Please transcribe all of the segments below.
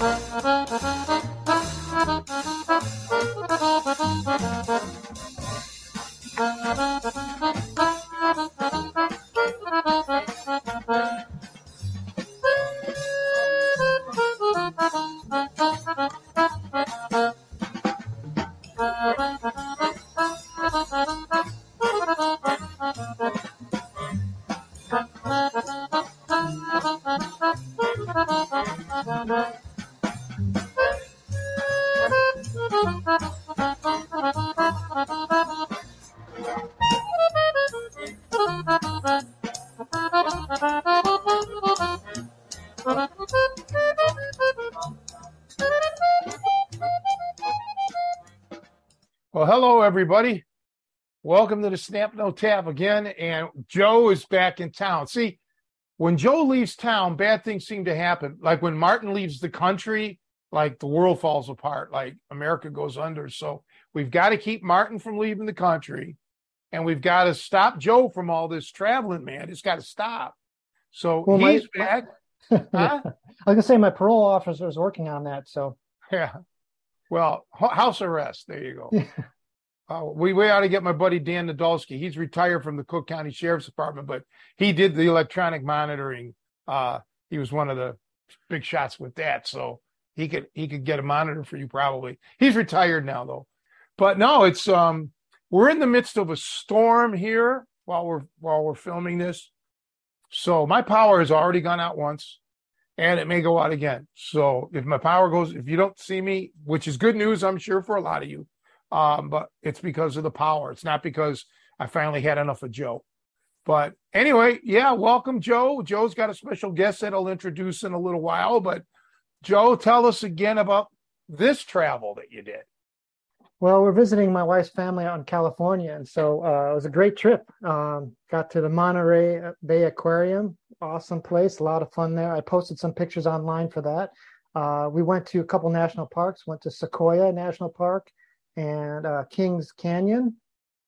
Bye. Welcome to the Snap No Tap again. And Joe is back in town. See, when Joe leaves town, bad things seem to happen. Like when Martin leaves the country, like the world falls apart, like America goes under. So we've got to keep Martin from leaving the country. And we've got to stop Joe from all this traveling, man. It's got to stop. So Well, he's my- back. Huh? I was say my parole officer is working on that. So Yeah. Well, house arrest. There you go. Uh, we we ought to get my buddy Dan Nadolski. He's retired from the Cook County Sheriff's Department, but he did the electronic monitoring. Uh, he was one of the big shots with that, so he could he could get a monitor for you probably. He's retired now though. But no, it's um we're in the midst of a storm here while we're while we're filming this. So my power has already gone out once and it may go out again. So if my power goes, if you don't see me, which is good news, I'm sure for a lot of you, um, but it's because of the power. It's not because I finally had enough of Joe. But anyway, yeah, welcome, Joe. Joe's got a special guest that I'll introduce in a little while. But Joe, tell us again about this travel that you did. well, we're visiting my wife's family out in California, and so uh, it was a great trip. Um, got to the Monterey Bay Aquarium, awesome place, a lot of fun there. I posted some pictures online for that. Uh, we went to a couple national parks. Went to Sequoia National Park and uh, Kings Canyon,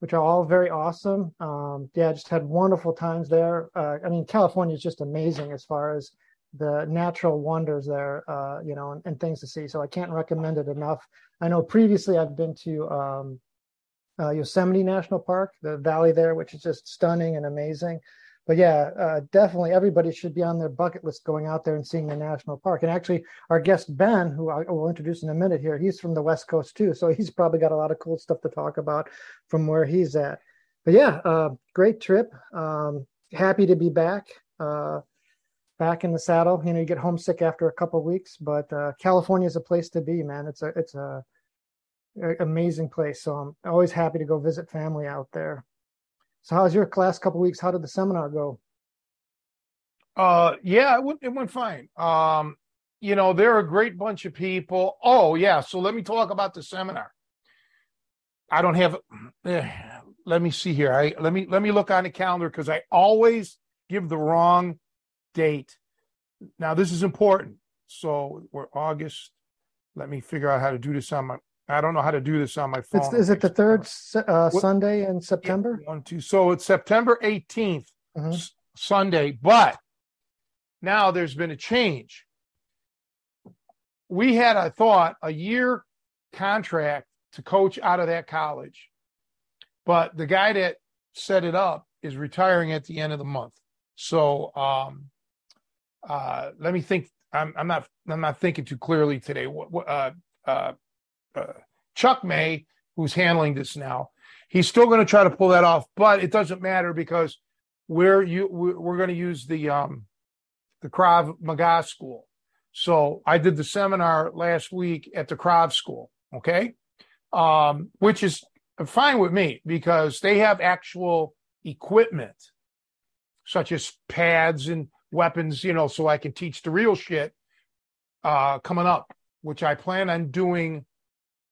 which are all very awesome. Um, yeah, just had wonderful times there. Uh, I mean, California is just amazing as far as the natural wonders there, uh, you know, and, and things to see. So I can't recommend it enough. I know previously I've been to um, uh, Yosemite National Park, the valley there, which is just stunning and amazing. But yeah, uh, definitely everybody should be on their bucket list going out there and seeing the national park. And actually, our guest Ben, who I will introduce in a minute here, he's from the West Coast too, so he's probably got a lot of cool stuff to talk about from where he's at. But yeah, uh, great trip. Um, happy to be back. Uh, back in the saddle. You know, you get homesick after a couple weeks, but uh, California is a place to be, man. It's a it's a, a amazing place. So I'm always happy to go visit family out there. So how's your last couple weeks? How did the seminar go? Uh, yeah, it went, it went fine. Um, you know, they're a great bunch of people. Oh, yeah. So let me talk about the seminar. I don't have. eh, let me see here. I let me let me look on the calendar because I always give the wrong date. Now this is important. So we're August. Let me figure out how to do this on my. I don't know how to do this on my phone. It's, is it the third uh, Sunday in Yeah, September? One, two. So it's September 18th, Mhm. S- Sunday, but now there's been a change. We had, I thought, a year contract to coach out of that college, but the guy that set it up is retiring at the end of the month. So um, uh, let me think. I'm, I'm not. I'm not thinking too clearly today. What, what, uh, uh, uh, Chuck May, who's handling this now, he's still going to try to pull that off, but it doesn't matter because we're you we're, going to use the um the Krav Maga school. So I did the seminar last week at the Krav school, okay, um, which is fine with me because they have actual equipment such as pads and weapons, you know, so I can teach the real shit uh, coming up, which I plan on doing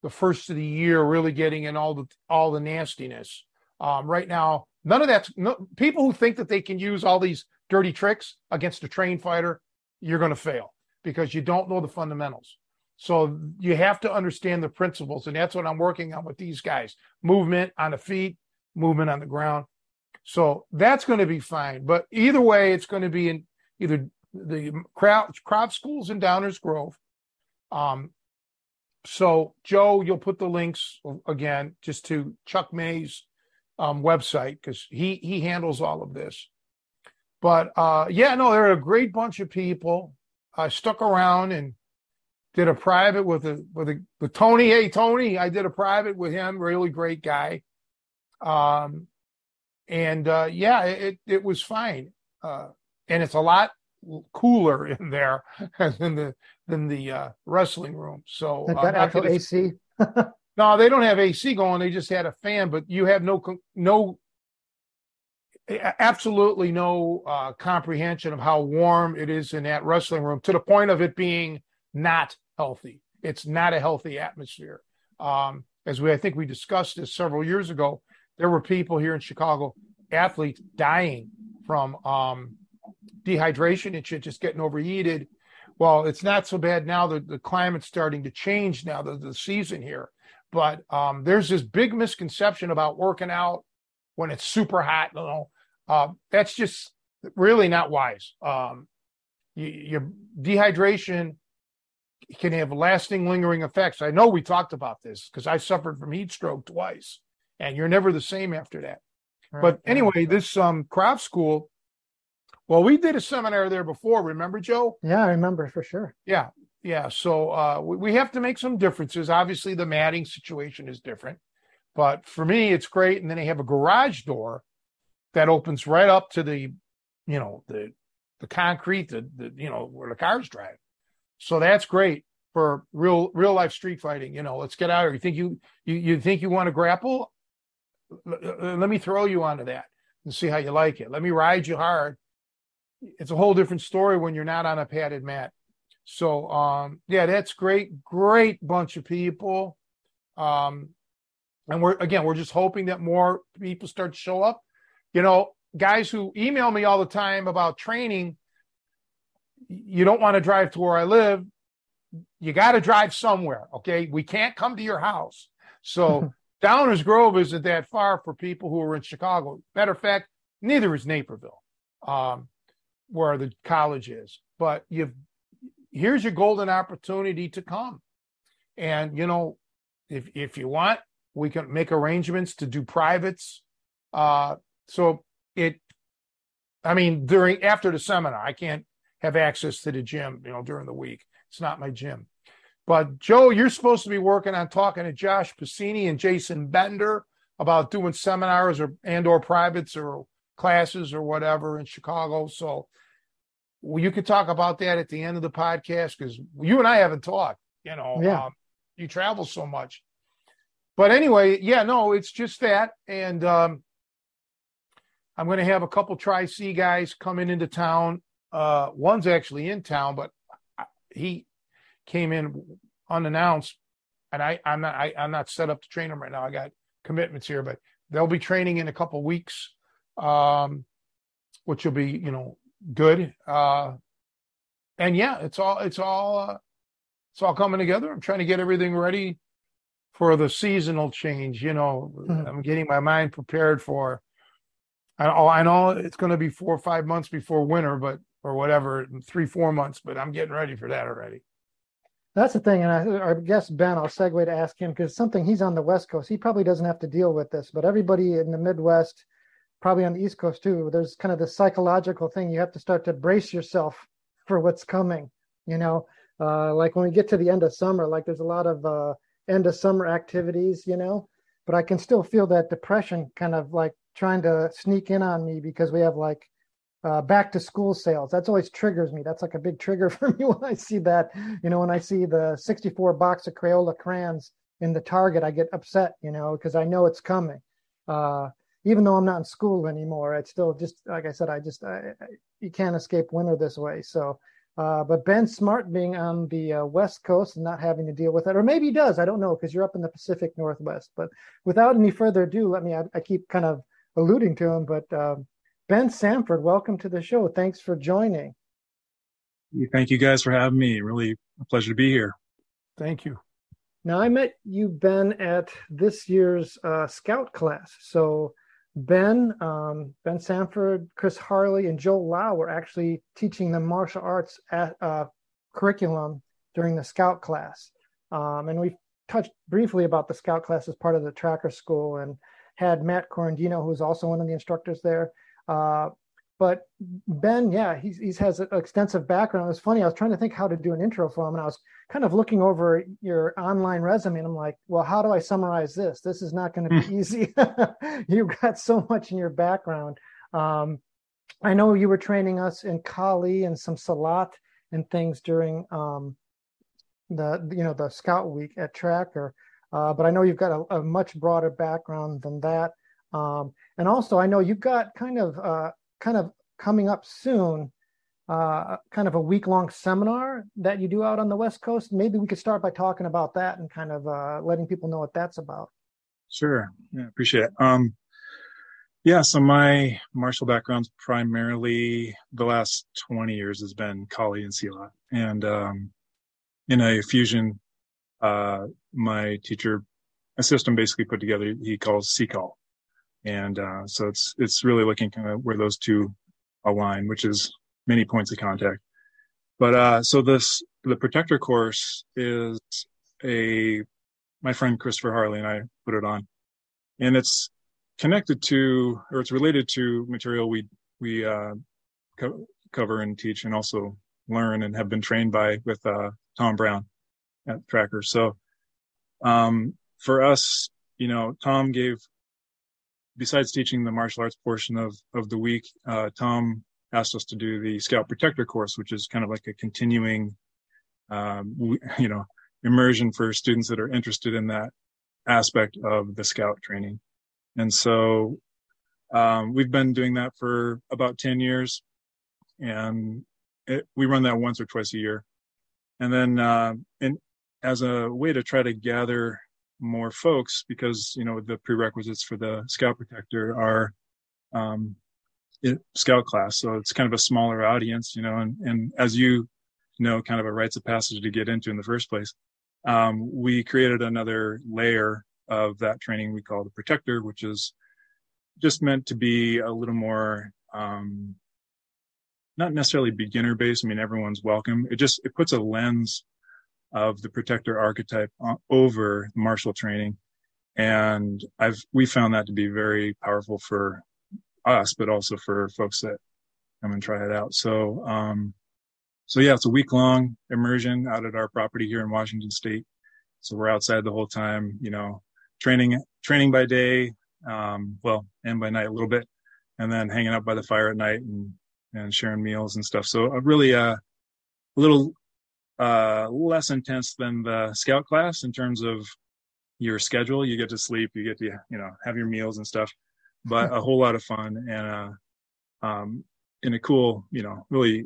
the first of the year, really getting in all the all the nastiness. Um, right now, none of that's no, people who think that they can use all these dirty tricks against a trained fighter, you're going to fail because you don't know the fundamentals. So you have to understand the principles, and that's what I'm working on with these guys: movement on the feet, movement on the ground. So that's going to be fine. But either way, it's going to be in either the crowd crop schools in Downers Grove, Um, so Joe, you'll put the links again just to Chuck May's um, website because he he handles all of this. But uh, yeah, no, there are a great bunch of people. I stuck around and did a private with a with a with Tony. Hey Tony, I did a private with him. Really great guy. Um, and uh, yeah, it it was fine. Uh, and it's a lot cooler in there than the than the uh, wrestling room. So uh, got actual AC. no, they don't have AC going. They just had a fan, but you have no no absolutely no uh, comprehension of how warm it is in that wrestling room to the point of it being not healthy. It's not a healthy atmosphere. Um, as we, I think we discussed this several years ago, there were people here in Chicago, athletes dying from um, dehydration and shit, just getting overheated. Well, it's not so bad now. The, the climate's starting to change now, the, the season here. But um, there's this big misconception about working out when it's super hot. You know, uh, that's just really not wise. Um, you, your dehydration can have lasting, lingering effects. I know we talked about this because I suffered from heat stroke twice, and you're never the same after that. Right. But anyway, this um, Krav school. Well, we did a seminar there before. Remember, Joe? Yeah, I remember for sure. Yeah, yeah. So uh, we, we have to make some differences. Obviously, the matting situation is different, but for me, it's great. And then they have a garage door that opens right up to the, you know, the the concrete, the, the you know where the cars drive. So that's great for real real life street fighting. You know, let's get out here. You think you you you think you want to grapple? Let me throw you onto that and see how you like it. Let me ride you hard. It's a whole different story when you're not on a padded mat. So um, yeah, that's great. Great bunch of people. Um, and we're again, we're just hoping that more people start to show up. You know, guys who email me all the time about training you don't want to drive to where I live. You got to drive somewhere. Okay. We can't come to your house. So Downers Grove isn't that far for people who are in Chicago. Matter of fact, neither is Naperville, um, where the college is. But you've here's your golden opportunity to come. And you know, if if you want, we can make arrangements to do privates. Uh, so it, I mean, during after the seminar, I can't have access to the gym, you know, during the week. It's not my gym. But Joe, you're supposed to be working on talking to Josh Passini and Jason Bender about doing seminars or and or privates or classes or whatever in Chicago. So well, you could talk about that at the end of the podcast because you and I haven't talked. You know, yeah. Um, you travel so much. But anyway, yeah, no, it's just that, and um, I'm going to have a couple Tri C guys coming into town uh, one's actually in town, but he came in unannounced, and I, I'm not I, am not set up to train him right now. I got commitments here, but they'll be training in a couple weeks, um, which will be you know good. Uh, and yeah, it's all it's all uh, it's all coming together. I'm trying to get everything ready for the seasonal change. You know, mm-hmm. I'm getting my mind prepared for. I, I know it's going to be four or five months before winter, but or whatever, three, four months, but I'm getting ready for that already. That's the thing. And I, I guess, Ben, I'll segue to ask him because something he's on the West Coast. He probably doesn't have to deal with this, but everybody in the Midwest, probably on the East Coast too, there's kind of this psychological thing. You have to start to brace yourself for what's coming. You know, uh, like when we get to the end of summer, like there's a lot of uh, end of summer activities, you know, but I can still feel that depression kind of like trying to sneak in on me because we have like uh, back to school sales. That's always triggers me. That's like a big trigger for me when I see that. You know, when I see the 64 box of Crayola crayons in the Target, I get upset. You know, because I know it's coming. Uh, even though I'm not in school anymore, it's still just like I said. I just I, I, you can't escape winter this way. So, uh, but Ben Smart being on the uh, West Coast and not having to deal with it, or maybe he does. I don't know because you're up in the Pacific Northwest. But without any further ado, let me. I, I keep kind of alluding to him, but. Um, Ben Sanford, welcome to the show. Thanks for joining. Thank you guys for having me. Really a pleasure to be here. Thank you. Now, I met you, Ben, at this year's uh, Scout class. So, Ben, um, Ben Sanford, Chris Harley, and Joe Lau were actually teaching the martial arts at, uh, curriculum during the scout class. Um, and we touched briefly about the scout class as part of the tracker school and had Matt Corandino, who's also one of the instructors there. Uh, but Ben, yeah, he's, he has an extensive background. It was funny. I was trying to think how to do an intro for him, and I was kind of looking over your online resume, and I'm like, well, how do I summarize this? This is not going to be hmm. easy. You've got so much in your background. Um, I know you were training us in Kali and some Silat and things during um, the you know the Scout Week at Tracker, uh, but I know you've got a, a much broader background than that. Um, and also, I know you've got kind of uh, kind of coming up soon, uh, kind of a week long seminar that you do out on the West Coast. Maybe we could start by talking about that and kind of uh, letting people know what that's about. Sure. Yeah, appreciate it. Um, yeah, so my martial background's primarily the last 20 years has been Kali and Silat. And um, in a fusion, uh, my teacher, a system basically put together, he calls Sikal and uh, so it's it's really looking kind of where those two align, which is many points of contact. But uh, so this the protector course is a my friend Christopher Harley and I put it on, and it's connected to or it's related to material we we uh, co- cover and teach and also learn and have been trained by with uh, Tom Brown at Tracker. So um, for us, you know, Tom gave besides teaching the martial arts portion of of the week, uh, Tom asked us to do the Scout Protector course, which is kind of like a continuing, um, you know, immersion for students that are interested in that aspect of the Scout training. And so um, we've been doing that for about 10 years, and it, we run that once or twice a year. And then, uh, and as a way to try to gather more folks because you know the prerequisites for the scout protector are um, it, scout class. So it's kind of a smaller audience you know and, and as you know kind of a rites of passage to get into in the first place um, we created another layer of that training we call the protector which is just meant to be a little more um, not necessarily beginner based i mean everyone's welcome. It just it puts a lens of the protector archetype over martial training. And I've, we found that to be very powerful for us, but also for folks that come and try it out. So, um, so yeah, it's a week long immersion out at our property here in Washington state. So we're outside the whole time, you know, training, training by day, um, well, and by night a little bit, and then hanging out by the fire at night and, and sharing meals and stuff. So a really, uh, a little uh, less intense than the scout class in terms of your schedule. You get to sleep, you get to you know have your meals and stuff, but a whole lot of fun and uh, um, in a cool you know really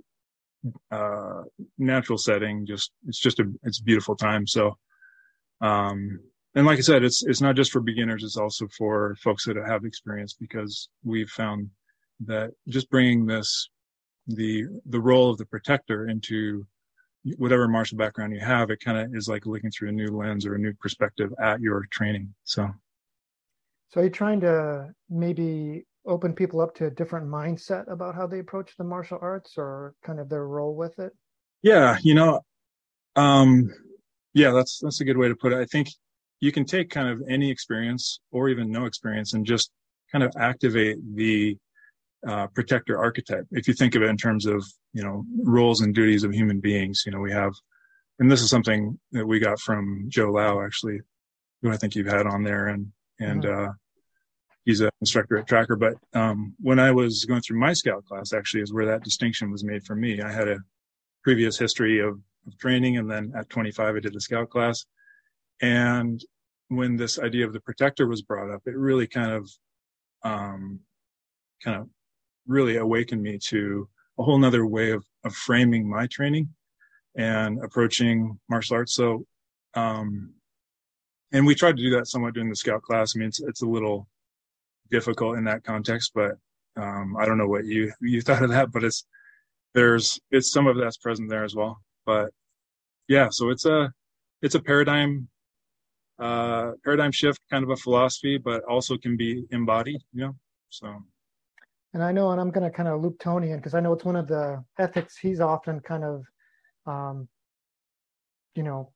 uh, natural setting. Just it's just a it's a beautiful time. So. Um, and like I said, it's it's not just for beginners; it's also for folks that have experience because we've found that just bringing this the the role of the protector into whatever martial background you have, it kind of is like looking through a new lens or a new perspective at your training. So, so are you trying to maybe open people up to a different mindset about how they approach the martial arts or kind of their role with it? Yeah, you know, um, yeah, that's that's a good way to put it. I think you can take kind of any experience or even no experience and just kind of activate the uh, protector archetype. If you think of it in terms of you know roles and duties of human beings, you know we have, and this is something that we got from Joe Lau actually, who I think you've had on there, and and mm-hmm. uh, he's an instructor at Tracker. But um, when I was going through my scout class, actually, is where that distinction was made for me. I had a previous history of, of training, and then at 25, I did the scout class, and when this idea of the protector was brought up, it really kind of um, kind of really awakened me to a whole nother way of, of framing my training and approaching martial arts. So, um, and we tried to do that somewhat during the scout class. I mean, it's, it's a little difficult in that context, but, um, I don't know what you, you thought of that, but it's, there's, it's some of that's present there as well. But yeah, so it's a, it's a paradigm, uh, paradigm shift, kind of a philosophy, but also can be embodied, you know, so. And I know, and I'm going to kind of loop Tony in because I know it's one of the ethics he's often kind of um, you know,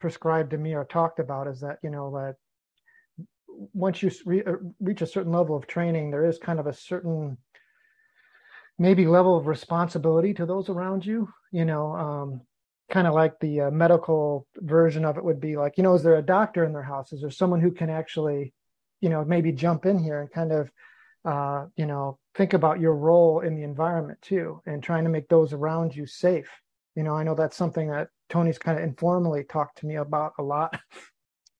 prescribed to me or talked about is that, you know, that once you re- uh, reach a certain level of training, there is kind of a certain maybe level of responsibility to those around you. You know, um, kind of like the uh, medical version of it would be like, you know, is there a doctor in their house? Is there someone who can actually, you know, maybe jump in here and kind of, uh, you know, think about your role in the environment too, and trying to make those around you safe. You know, I know that's something that Tony's kind of informally talked to me about a lot.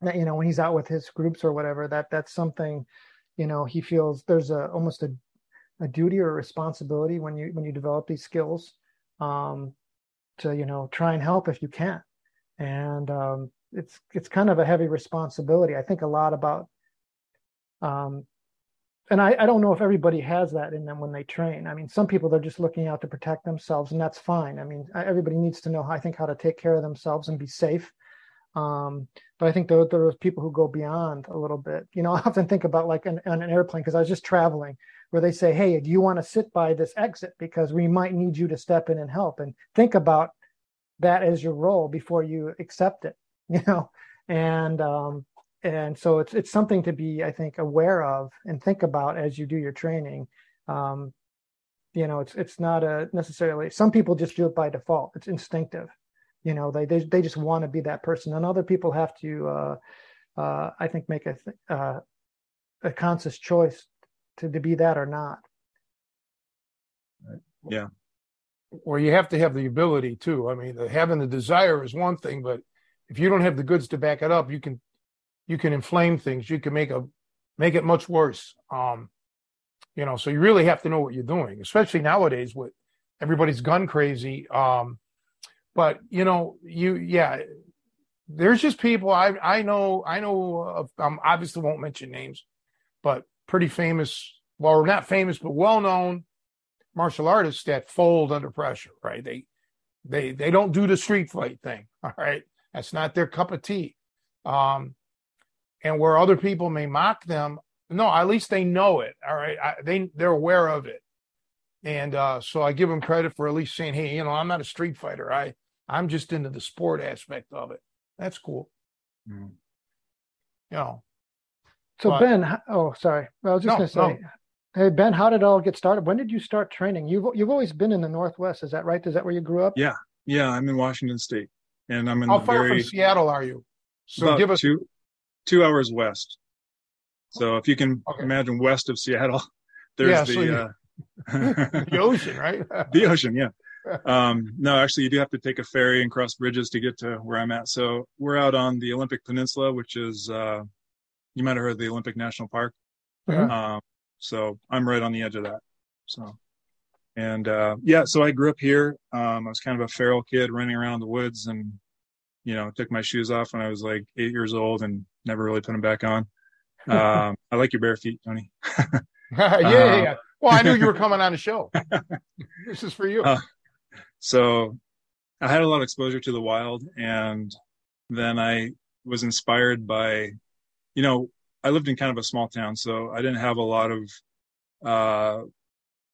That you know when he's out with his groups or whatever that that's something you know he feels there's a almost a, a duty or a responsibility when you when you develop these skills um, to you know try and help if you can. And um, it's it's kind of a heavy responsibility. I think a lot about um, and I, I don't know if everybody has that in them when they train. I mean, some people they're just looking out to protect themselves, and that's fine. I mean, everybody needs to know, I think, how to take care of themselves and be safe. Um, but I think there, there are people who go beyond a little bit. You know, I often think about like an, on an airplane because I was just traveling where they say, "Hey, do you want to sit by this exit because we might need you to step in and help?" And think about that as your role before you accept it. You know, and um, and so it's it's something to be, I think, aware of and think about as you do your training. Um, you know, it's it's not a necessarily. Some people just do it by default. It's instinctive you know they they, they just want to be that person and other people have to uh, uh, i think make a uh, a conscious choice to, to be that or not yeah or you have to have the ability too i mean having the desire is one thing but if you don't have the goods to back it up you can you can inflame things you can make a make it much worse um you know so you really have to know what you're doing especially nowadays with everybody's gun crazy um but you know, you yeah, there's just people I I know I know of, um, obviously won't mention names, but pretty famous, well not famous but well known martial artists that fold under pressure, right? They they they don't do the street fight thing, all right? That's not their cup of tea. Um, and where other people may mock them, no, at least they know it, all right? I, they they're aware of it. And uh, so I give them credit for at least saying, "Hey, you know, I'm not a street fighter. I I'm just into the sport aspect of it. That's cool. Mm. You know. So but, Ben, oh sorry, I was just no, gonna say, no. hey Ben, how did it all get started? When did you start training? You've you've always been in the Northwest, is that right? Is that where you grew up? Yeah, yeah, I'm in Washington State, and I'm in. How far very, from Seattle are you? So give us two two hours west. So if you can okay. imagine west of Seattle, there's yeah, the so you, uh, the ocean, right? the ocean, yeah um, no, actually, you do have to take a ferry and cross bridges to get to where I'm at. So we're out on the Olympic Peninsula, which is uh, you might have heard of the Olympic National Park. Mm-hmm. Um, so I'm right on the edge of that. So, and uh, yeah, so I grew up here. Um, I was kind of a feral kid running around the woods, and you know, took my shoes off when I was like eight years old, and never really put them back on. Um, I like your bare feet, Tony. yeah, yeah, yeah. Well, I knew you were coming on a show. this is for you. Uh, so I had a lot of exposure to the wild, and then I was inspired by, you know, I lived in kind of a small town, so I didn't have a lot of uh,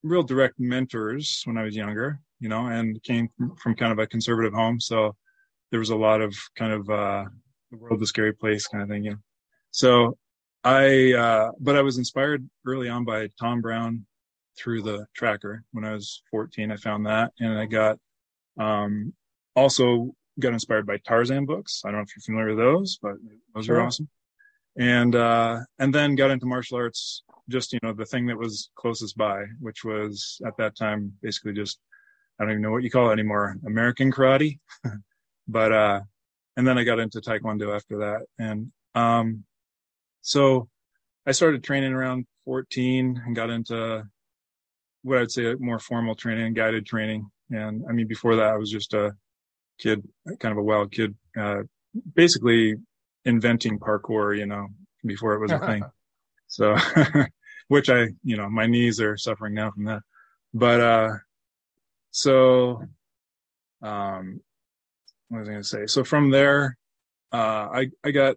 real direct mentors when I was younger, you know, and came from kind of a conservative home, so there was a lot of kind of uh, the world a scary place kind of thing, you know. So I, uh, but I was inspired early on by Tom Brown through the tracker when I was 14. I found that, and I got um, also got inspired by Tarzan books. I don't know if you're familiar with those, but those sure. are awesome. And uh, and then got into martial arts. Just you know the thing that was closest by, which was at that time basically just I don't even know what you call it anymore, American karate. but uh, and then I got into Taekwondo after that, and um, so I started training around 14 and got into what I'd say more formal training, guided training. And I mean, before that, I was just a kid, kind of a wild kid, uh, basically inventing parkour, you know, before it was a thing. So, which I, you know, my knees are suffering now from that. But, uh, so, um, what was I going to say? So from there, uh, I, I got,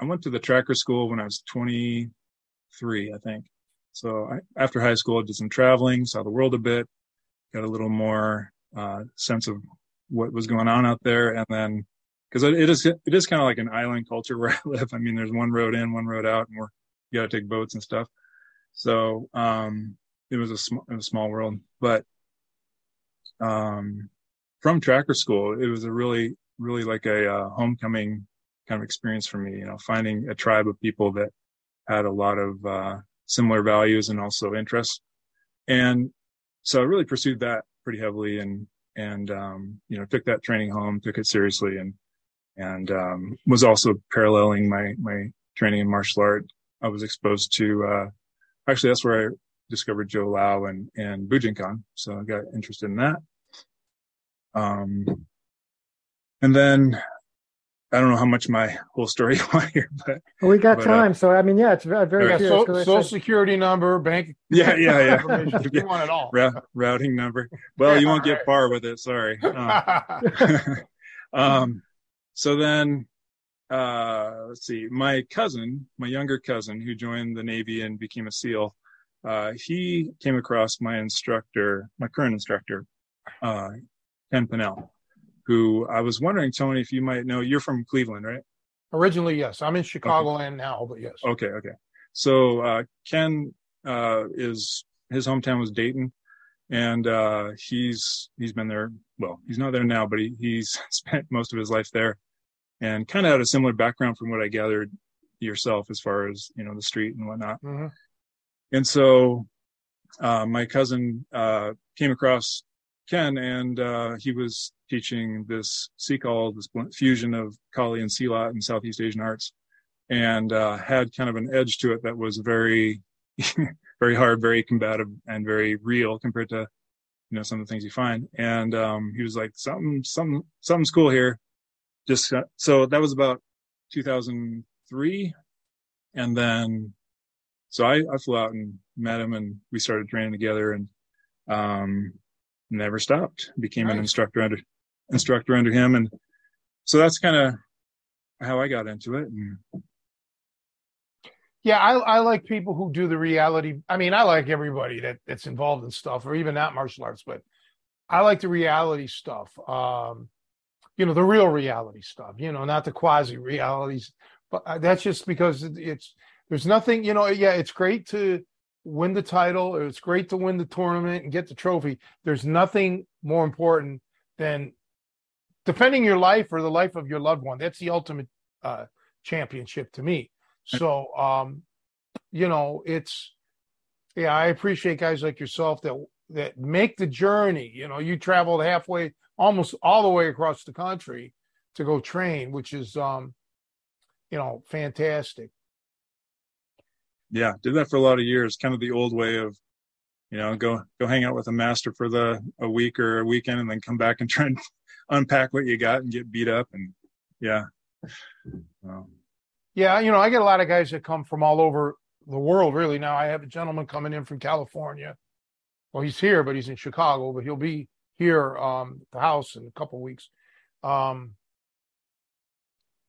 I went to the tracker school when I was 23, I think. So I, after high school, I did some traveling, saw the world a bit, got a little more uh, sense of what was going on out there, and then because it is it is kind of like an island culture where I live. I mean, there's one road in, one road out, and we're you got to take boats and stuff. So um, it was a, sm- a small world, but um, from tracker school, it was a really really like a uh, homecoming kind of experience for me. You know, finding a tribe of people that had a lot of uh, similar values and also interests, and so I really pursued that pretty heavily and and um, you know took that training home, took it seriously, and and um, was also paralleling my my training in martial art. I was exposed to uh, actually that's where I discovered Joe Lau and and Bujinkan, so I got interested in that. Um, and then I don't know how much my whole story went here, but well, we got but, time. Uh, so I mean, yeah, it's very, very yeah, curious. so, social security number, bank. Yeah, yeah, yeah. you want it all. R- routing number. Well, Yeah, you won't right. get far with it. Sorry. Uh, um, so then, uh, let's see, my cousin, my younger cousin who joined the Navy and became a SEAL, uh, he came across my instructor, my current instructor, uh, Ken Pinnell, who I was wondering, Tony, if you might know, you're from Cleveland, right? Originally, yes. I'm in Chicagoland now, but yes. Okay, okay. So uh, Ken uh, is his hometown was Dayton, and uh, he's he's been there. Well, he's not there now, but he, he's spent most of his life there, and kind of had a similar background from what I gathered yourself as far as you know the street and whatnot. hmm And so uh, my cousin uh, came across Ken, and uh, he was teaching this Sikal, this fusion of Kali and Silat and Southeast Asian arts, and uh, had kind of an edge to it that was very, very hard, very combative, and very real compared to you know some of the things you find. And um, he was like, "Something, something, something's cool here." Just so that was about 2003, and then so I, I flew out and met him and we started training together and um never stopped became an instructor under instructor under him and so that's kind of how i got into it and Yeah, I, I like people who do the reality. I mean, I like everybody that that's involved in stuff, or even not martial arts, but I like the reality stuff. Um, you know, the real reality stuff. You know, not the quasi realities. But uh, that's just because it's there's nothing. You know, yeah, it's great to win the title. or It's great to win the tournament and get the trophy. There's nothing more important than defending your life or the life of your loved one. That's the ultimate uh, championship to me. So, um, you know, it's yeah, I appreciate guys like yourself that that make the journey. You know, you traveled halfway, almost all the way across the country to go train, which is, um, you know, fantastic. Yeah did that for a lot of years kind of the old way of you know go go hang out with a master for the a week or a weekend and then come back and try and unpack what you got and get beat up and yeah well, Yeah, you know, I get a lot of guys that come from all over the world. Really, now I have a gentleman coming in from California. Well, he's here, but he's in Chicago, but he'll be here um, at the house in a couple weeks. Um,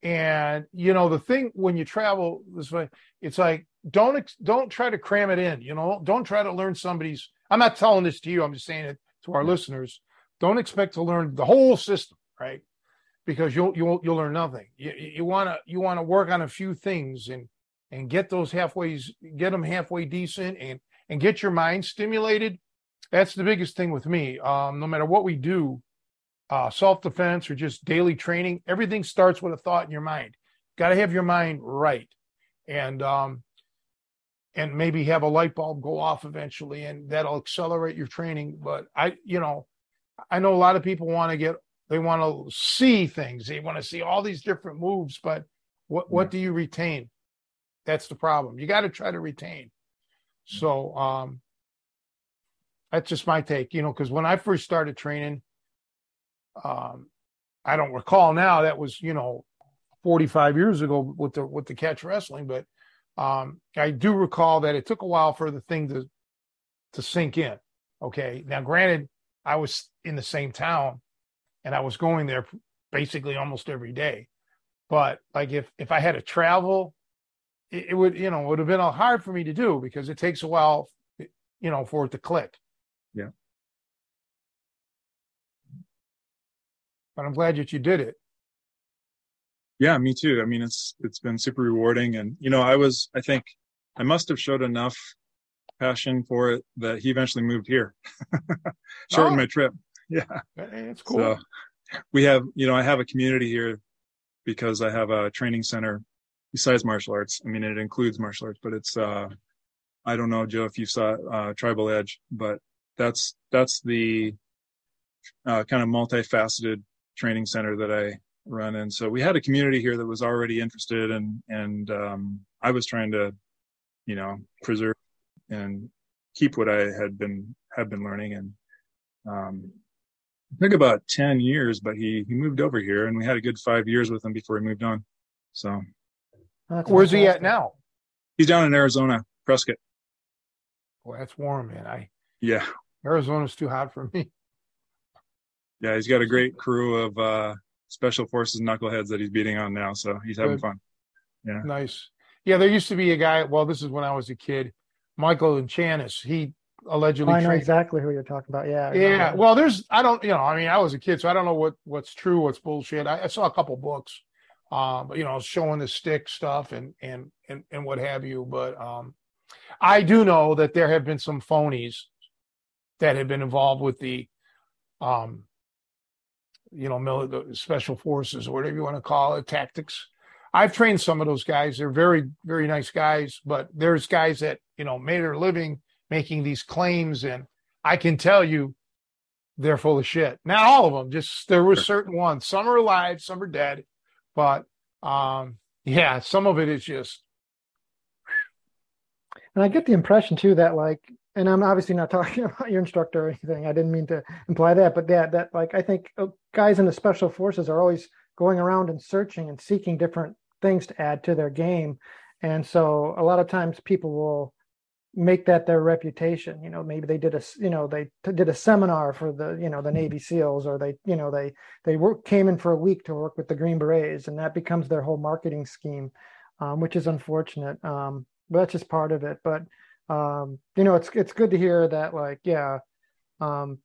and you know, the thing when you travel this way, it's like don't don't try to cram it in. You know, don't try to learn somebody's. I'm not telling this to you. I'm just saying it to our listeners. Don't expect to learn the whole system, right? Because you'll you'll you'll learn nothing. You you want to you want to work on a few things and and get those halfways, get them halfway decent, and and get your mind stimulated. That's the biggest thing with me. Um, no matter what we do, uh, self defense or just daily training, everything starts with a thought in your mind. Got to have your mind right, and um, and maybe have a light bulb go off eventually, and that'll accelerate your training. But I, you know, I know a lot of people want to get, they want to see things, they want to see all these different moves, but what what do you retain? That's the problem. You got to try to retain. So um, that's just my take, you know, because when I first started training, um, I don't recall now that was you know 45 years ago with the with the catch wrestling, but um, I do recall that it took a while for the thing to to sink in. Okay, now granted, I was in the same town, and I was going there basically almost every day. But like if if I had to travel, it, it would you know would have been hard for me to do because it takes a while, you know, for it to click. Yeah. But I'm glad that you did it. Yeah, me too. I mean, it's it's been super rewarding, and you know, I was I think I must have showed enough passion for it that he eventually moved here, shortened oh. my trip. Yeah, it's cool. So we have, you know, I have a community here because I have a training center besides martial arts. I mean, it includes martial arts, but it's uh, I don't know, Joe, if you saw uh, Tribal Edge, but that's that's the uh, kind of multifaceted training center that I run. And so we had a community here that was already interested, and and um, I was trying to, you know, preserve and keep what I had been had been learning. And um, it took about ten years, but he he moved over here, and we had a good five years with him before he moved on. So, That's where's he at now? He's down in Arizona, Prescott. Well, that's warm, man. I yeah. Arizona's too hot for me. Yeah, he's got a great crew of uh, special forces knuckleheads that he's beating on now, so he's having Good. fun. Yeah. Nice. Yeah, there used to be a guy. Well, this is when I was a kid. Michael Echanis. He allegedly. I know trained. exactly who you're talking about. Yeah. Yeah. Well, there's. I don't. You know. I mean, I was a kid, so I don't know what what's true, what's bullshit. I, I saw a couple books, um, but you know, showing the stick stuff and and and and what have you. But um, I do know that there have been some phonies that have been involved with the, um, you know, military, special forces or whatever you want to call it, tactics. I've trained some of those guys. They're very, very nice guys, but there's guys that, you know, made their living making these claims. And I can tell you they're full of shit. Not all of them, just there were certain ones. Some are alive, some are dead. But um, yeah, some of it is just and I get the impression too that like, and I'm obviously not talking about your instructor or anything. I didn't mean to imply that, but that that like I think uh, guys in the special forces are always going around and searching and seeking different things to add to their game, and so a lot of times people will make that their reputation you know maybe they did a you know they t- did a seminar for the you know the navy seals or they you know they they work came in for a week to work with the green berets and that becomes their whole marketing scheme um, which is unfortunate um, that's just part of it. But um, you know, it's it's good to hear that like yeah, um,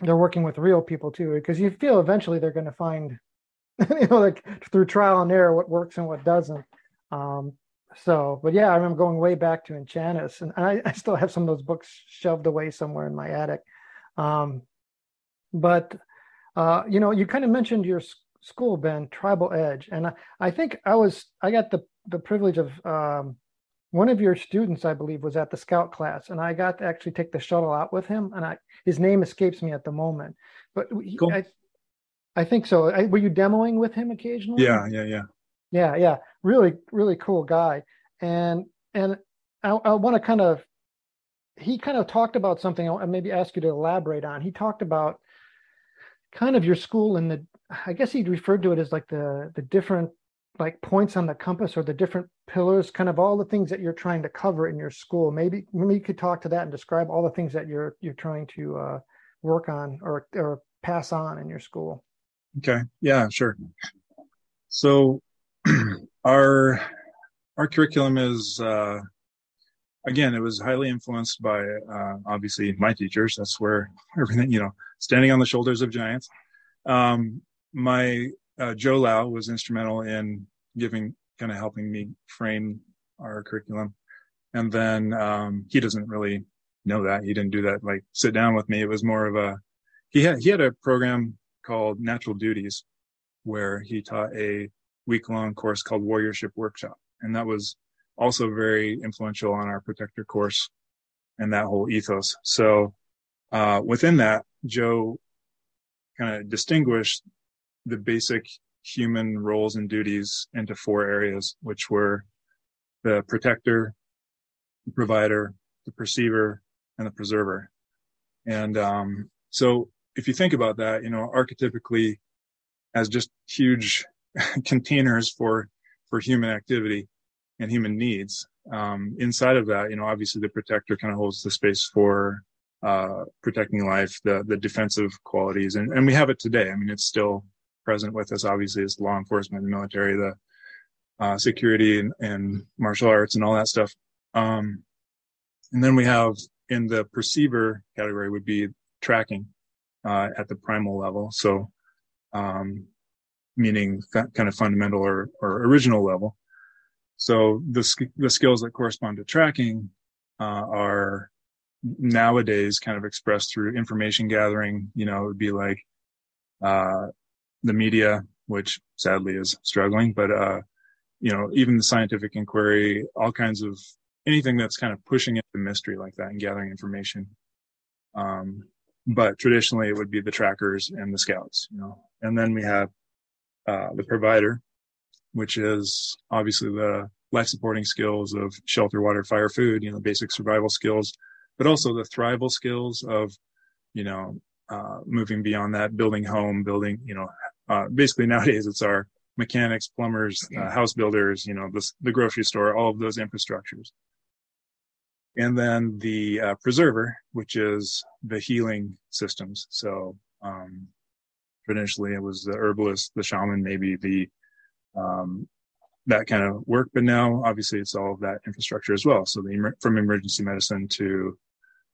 they're working with real people too, because you feel eventually they're going to find you know like through trial and error what works and what doesn't. Um, so, but yeah, I remember going way back to Echanis, and I, I still have some of those books shoved away somewhere in my attic. Um, but uh, you know, you kind of mentioned your school, Ben, Tribal Edge, and I, I think I was I got the the privilege of um, one of your students, I believe, was at the scout class, and I got to actually take the shuttle out with him. And I, his name escapes me at the moment, but he, cool. I, I think so. I, were you demoing with him occasionally? Yeah, yeah, yeah, yeah, yeah. Really, really cool guy. And and I, I want to kind of, he kind of talked about something. I maybe ask you to elaborate on. He talked about kind of your school and the. I guess he referred to it as like the the different like points on the compass or the different pillars kind of all the things that you're trying to cover in your school. Maybe maybe you could talk to that and describe all the things that you're you're trying to uh, work on or or pass on in your school. Okay. Yeah sure. So our our curriculum is uh, again it was highly influenced by uh, obviously my teachers. That's where everything you know standing on the shoulders of giants. Um, my uh, Joe Lau was instrumental in giving, kind of helping me frame our curriculum. And then um, he doesn't really know that. He didn't do that like sit down with me. It was more of a he had he had a program called Natural Duties where he taught a week long course called Warriorship Workshop, and that was also very influential on our protector course and that whole ethos. So uh, within that, Joe kind of distinguished the basic human roles and duties into four areas, which were the protector, the provider, the perceiver, and the preserver. And um, so if you think about that, you know, archetypically as just huge containers for for human activity and human needs. Um, inside of that, you know, obviously the protector kind of holds the space for uh, protecting life, the the defensive qualities, and and we have it today. I mean, it's still present with us obviously is law enforcement, the military, the uh, security and, and, martial arts and all that stuff. Um, and then we have in the perceiver category would be tracking uh, at the primal level. So um, meaning kind of fundamental or, or original level. So the, the skills that correspond to tracking uh, are nowadays kind of expressed through information gathering. You know, it would be like uh, the media, which sadly is struggling, but uh, you know, even the scientific inquiry, all kinds of anything that's kind of pushing into mystery like that and gathering information. Um, but traditionally it would be the trackers and the scouts, you know, and then we have, uh, the provider, which is obviously the life supporting skills of shelter, water, fire, food, you know, basic survival skills, but also the thrival skills of, you know, uh, moving beyond that, building home, building, you know, uh, basically nowadays it's our mechanics, plumbers, uh, house builders, you know, the, the grocery store, all of those infrastructures and then the uh, preserver, which is the healing systems. So um, traditionally, it was the herbalist, the shaman, maybe the um, that kind of work. But now, obviously, it's all of that infrastructure as well. So the from emergency medicine to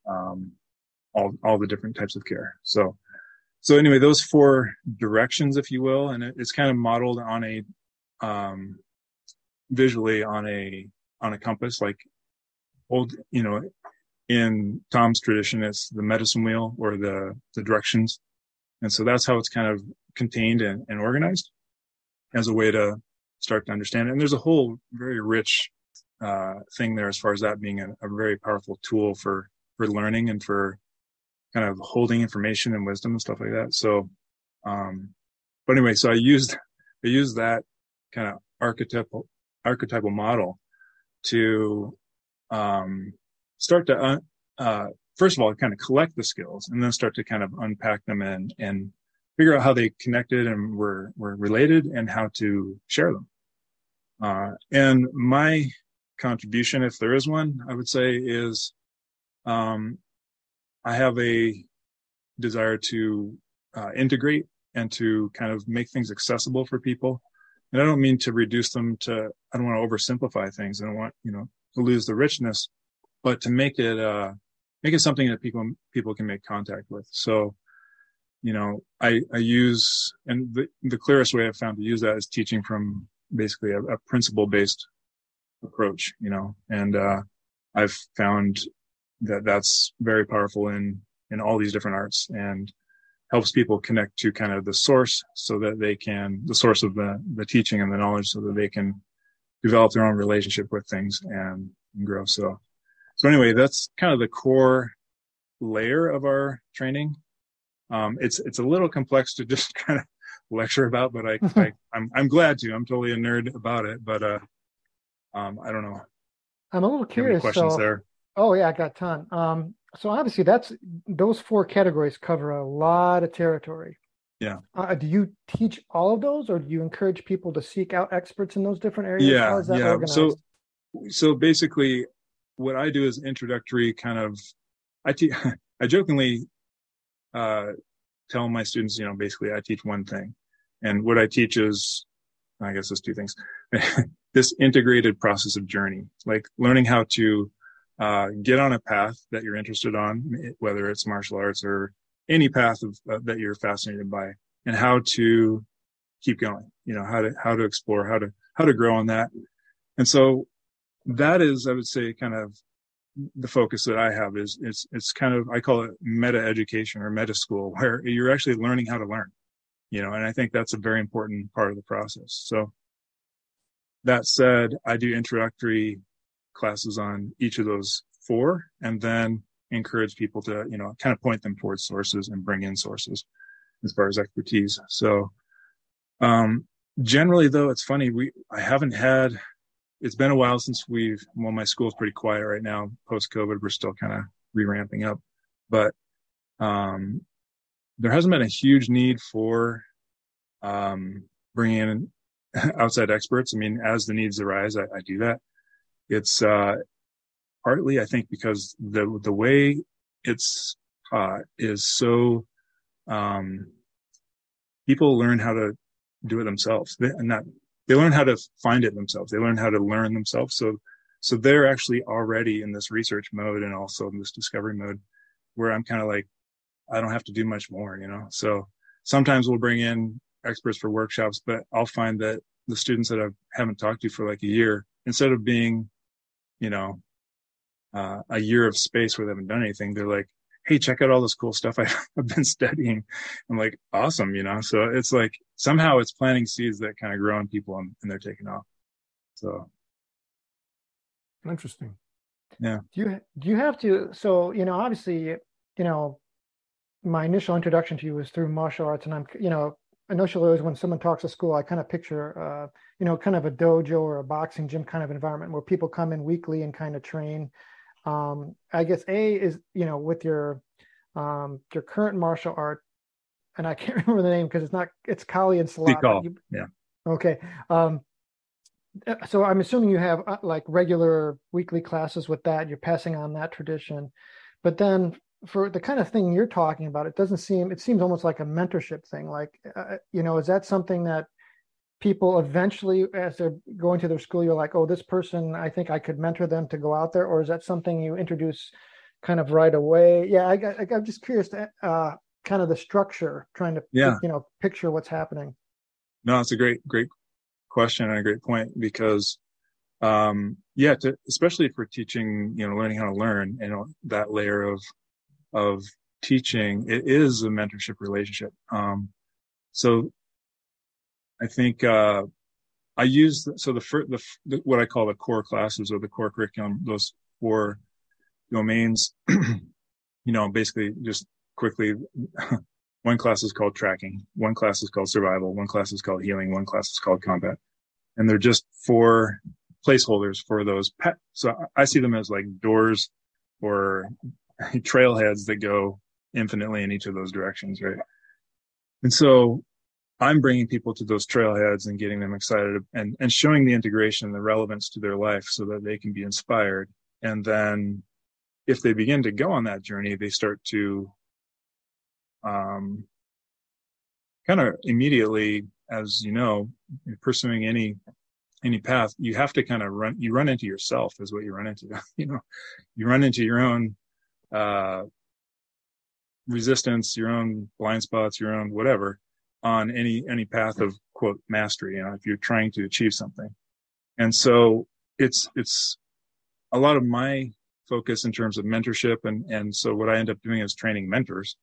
um, all all the different types of care. So so anyway, those four directions, if you will, and it's kind of modeled on a um, visually on a on a compass, like old, you know, in Tom's tradition, it's the medicine wheel or the, the directions. And so that's how it's kind of contained and, and organized as a way to start to understand it. And there's a whole very rich, uh, thing there as far as that being a, a very powerful tool for, for learning and for kind of holding information and wisdom and stuff like that. So, um, but anyway, so I used, I used that kind of archetypal, archetypal model to um, start to, uh, uh, first of all, kind of collect the skills and then start to kind of unpack them and, and figure out how they connected and were, were related and how to share them. Uh, and my contribution, if there is one, I would say is, um, I have a desire to uh, integrate and to kind of make things accessible for people. And I don't mean to reduce them to, I don't want to oversimplify things. I don't want, you know, to lose the richness, but to make it, uh, make it something that people, people can make contact with. So, you know, I, I use, and the, the clearest way I've found to use that is teaching from basically a, a principle based approach, you know, and, uh, I've found that that's very powerful in, in all these different arts and helps people connect to kind of the source so that they can, the source of the, the teaching and the knowledge so that they can develop their own relationship with things and, and grow. So, so anyway, that's kind of the core layer of our training. Um, it's, it's a little complex to just kind of lecture about, but I, I I'm, I'm glad to, I'm totally a nerd about it, but, uh, um, I don't know. I'm a little curious. Questions so, there? Oh yeah, I got a ton. Um, so obviously that's, those four categories cover a lot of territory. Yeah. Uh, do you teach all of those, or do you encourage people to seek out experts in those different areas? Yeah, yeah. Organized? So, so basically, what I do is introductory kind of. I te- I jokingly uh, tell my students, you know, basically I teach one thing, and what I teach is, I guess, there's two things. this integrated process of journey, like learning how to uh, get on a path that you're interested on, whether it's martial arts or any path of, uh, that you're fascinated by and how to keep going, you know, how to, how to explore, how to, how to grow on that. And so that is, I would say, kind of the focus that I have is, it's, it's kind of, I call it meta education or meta school where you're actually learning how to learn, you know, and I think that's a very important part of the process. So that said, I do introductory classes on each of those four and then encourage people to, you know, kind of point them towards sources and bring in sources as far as expertise. So, um, generally though, it's funny. We, I haven't had, it's been a while since we've, well, my school's pretty quiet right now. Post COVID, we're still kind of re-ramping up, but, um, there hasn't been a huge need for, um, bringing in outside experts. I mean, as the needs arise, I, I do that. It's, uh, partly I think because the the way it's taught is so um, people learn how to do it themselves. They, and not they learn how to find it themselves. They learn how to learn themselves. So so they're actually already in this research mode and also in this discovery mode where i'm kind of like i don't have to do much more you know? So sometimes we'll bring in experts for workshops, but I'll find that the students that I haven't talked to for like a year, instead of being, you know, uh, a year of space where they haven't done anything, they're like, Hey, check out all this cool stuff I've been studying. I'm like, awesome, you know? So it's like somehow it's planting seeds that kind of grow in people and, and they're taking off. So interesting. Yeah. Do you, do you have to, so, you know, obviously, you know, my initial introduction to you was through martial arts and I'm, you know, initially always when someone talks to school, I kind of picture, uh, you know, kind of a dojo or a boxing gym kind of environment where people come in weekly and kind of train. Um, I guess A is, you know, with your, um, your current martial art, and I can't remember the name because it's not, it's Kali and Silat. You, yeah. Okay. Um, uh, so I'm assuming you have uh, like regular weekly classes with that. You're passing on that tradition, but then for the kind of thing you're talking about, it doesn't seem. It seems almost like a mentorship thing. Like, uh, you know, is that something that people eventually, as they're going to their school, you're like, oh, this person, I think I could mentor them to go out there, or is that something you introduce kind of right away? Yeah, I, I, I'm just curious to uh, kind of the structure, trying to yeah. you know picture what's happening. No, it's a great, great question and a great point because um yeah to, especially for teaching you know learning how to learn you know that layer of of teaching it is a mentorship relationship um so i think uh i use so the, first, the, the what i call the core classes or the core curriculum those four domains you know basically just quickly one class is called tracking, one class is called survival, one class is called healing, one class is called combat. And they're just four placeholders for those pet. So I see them as like doors or trailheads that go infinitely in each of those directions, right? And so I'm bringing people to those trailheads and getting them excited and, and showing the integration and the relevance to their life so that they can be inspired. And then if they begin to go on that journey, they start to um, kind of immediately, as you know, pursuing any any path, you have to kind of run. You run into yourself, is what you run into. you know, you run into your own uh, resistance, your own blind spots, your own whatever on any any path of quote mastery. You know, if you're trying to achieve something, and so it's it's a lot of my focus in terms of mentorship and and so what I end up doing is training mentors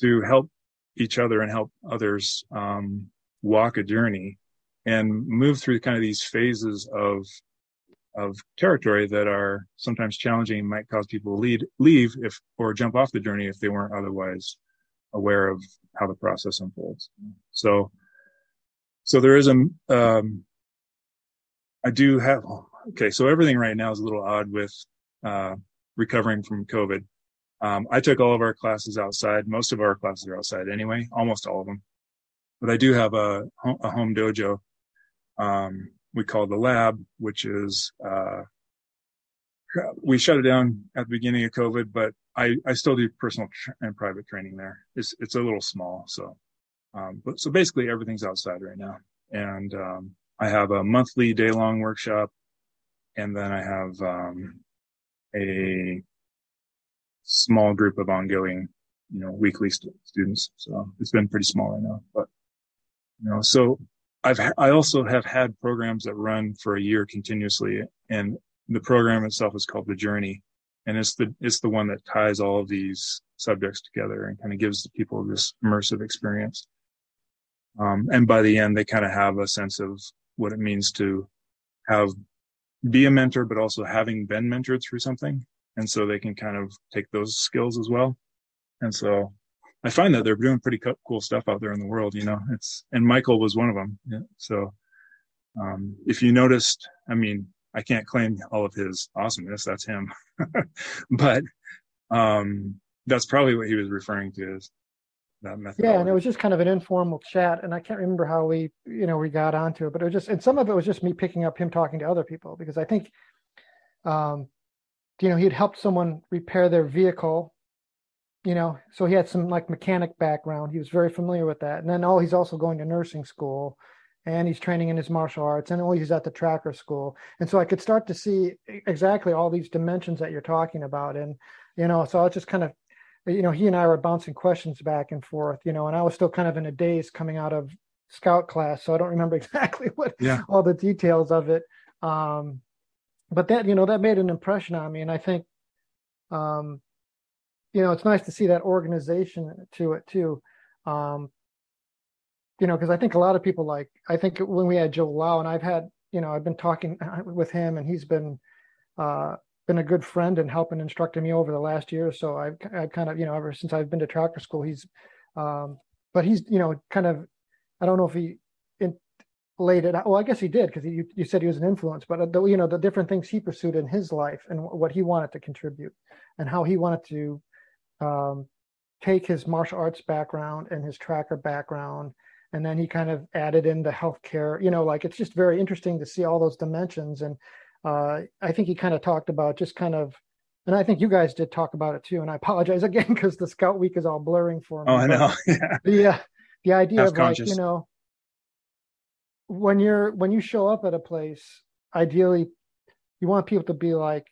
to help each other and help others um, walk a journey and move through kind of these phases of of territory that are sometimes challenging might cause people to lead, leave if or jump off the journey if they weren't otherwise aware of how the process unfolds. So, so there is a, um, I do have, okay, so everything right now is a little odd with, uh, recovering from COVID. Um, I took all of our classes outside. Most of our classes are outside anyway, almost all of them. But I do have a, a home dojo. Um, we call the lab, which is, uh, we shut it down at the beginning of COVID, but I, I still do personal and private training there. It's, it's a little small. So, um, but so basically everything's outside right now. And, um, I have a monthly day long workshop and then I have, um, a small group of ongoing, you know, weekly st- students. So it's been pretty small right now, but you know, so I've, I also have had programs that run for a year continuously and the program itself is called the journey. And it's the, it's the one that ties all of these subjects together and kind of gives the people this immersive experience. Um, and by the end, they kind of have a sense of what it means to have, be a mentor, but also having been mentored through something and so they can kind of take those skills as well. And so I find that they're doing pretty cool stuff out there in the world. You know, it's and Michael was one of them. Yeah. So um, if you noticed, I mean, I can't claim all of his awesomeness. That's him, but um, that's probably what he was referring to as that method. Yeah, and it was just kind of an informal chat, and I can't remember how we, you know, we got onto it, but it was just, and some of it was just me picking up him talking to other people because I think um, you know, he'd helped someone repair their vehicle, you know, so he had some like mechanic background. He was very familiar with that. And then, oh, he's also going to nursing school and he's training in his martial arts and oh, he's at the tracker school. And so I could start to see exactly all these dimensions that you're talking about. And, you know, so I was just kind of, you know, he and I were bouncing questions back and forth, you know, and I was still kind of in a daze coming out of scout class, so I don't remember exactly what yeah. all the details of it. Um, but that you know that made an impression on me, and I think, um, you know, it's nice to see that organization to it too. Um, you know, because I think a lot of people like I think when we had Joe Lau, and I've had you know I've been talking with him, and he's been uh, been a good friend and helping instructing me over the last year or so. I've, I've kind of, you know, ever since I've been to tracker school, he's, um, but he's, you know, kind of, I don't know if he in, laid it out. Well, I guess he did because you, you said he was an influence, but the, you know, the different things he pursued in his life and what he wanted to contribute and how he wanted to um, take his martial arts background and his tracker background. And then he kind of added in the healthcare, you know, like it's just very interesting to see all those dimensions. And uh, I think he kind of talked about just kind of, and I think you guys did talk about it too. And I apologize again because the Scout Week is all blurring for me. Oh, I know. Yeah. The uh, the idea of conscious. like you know, when you're when you show up at a place, ideally, you want people to be like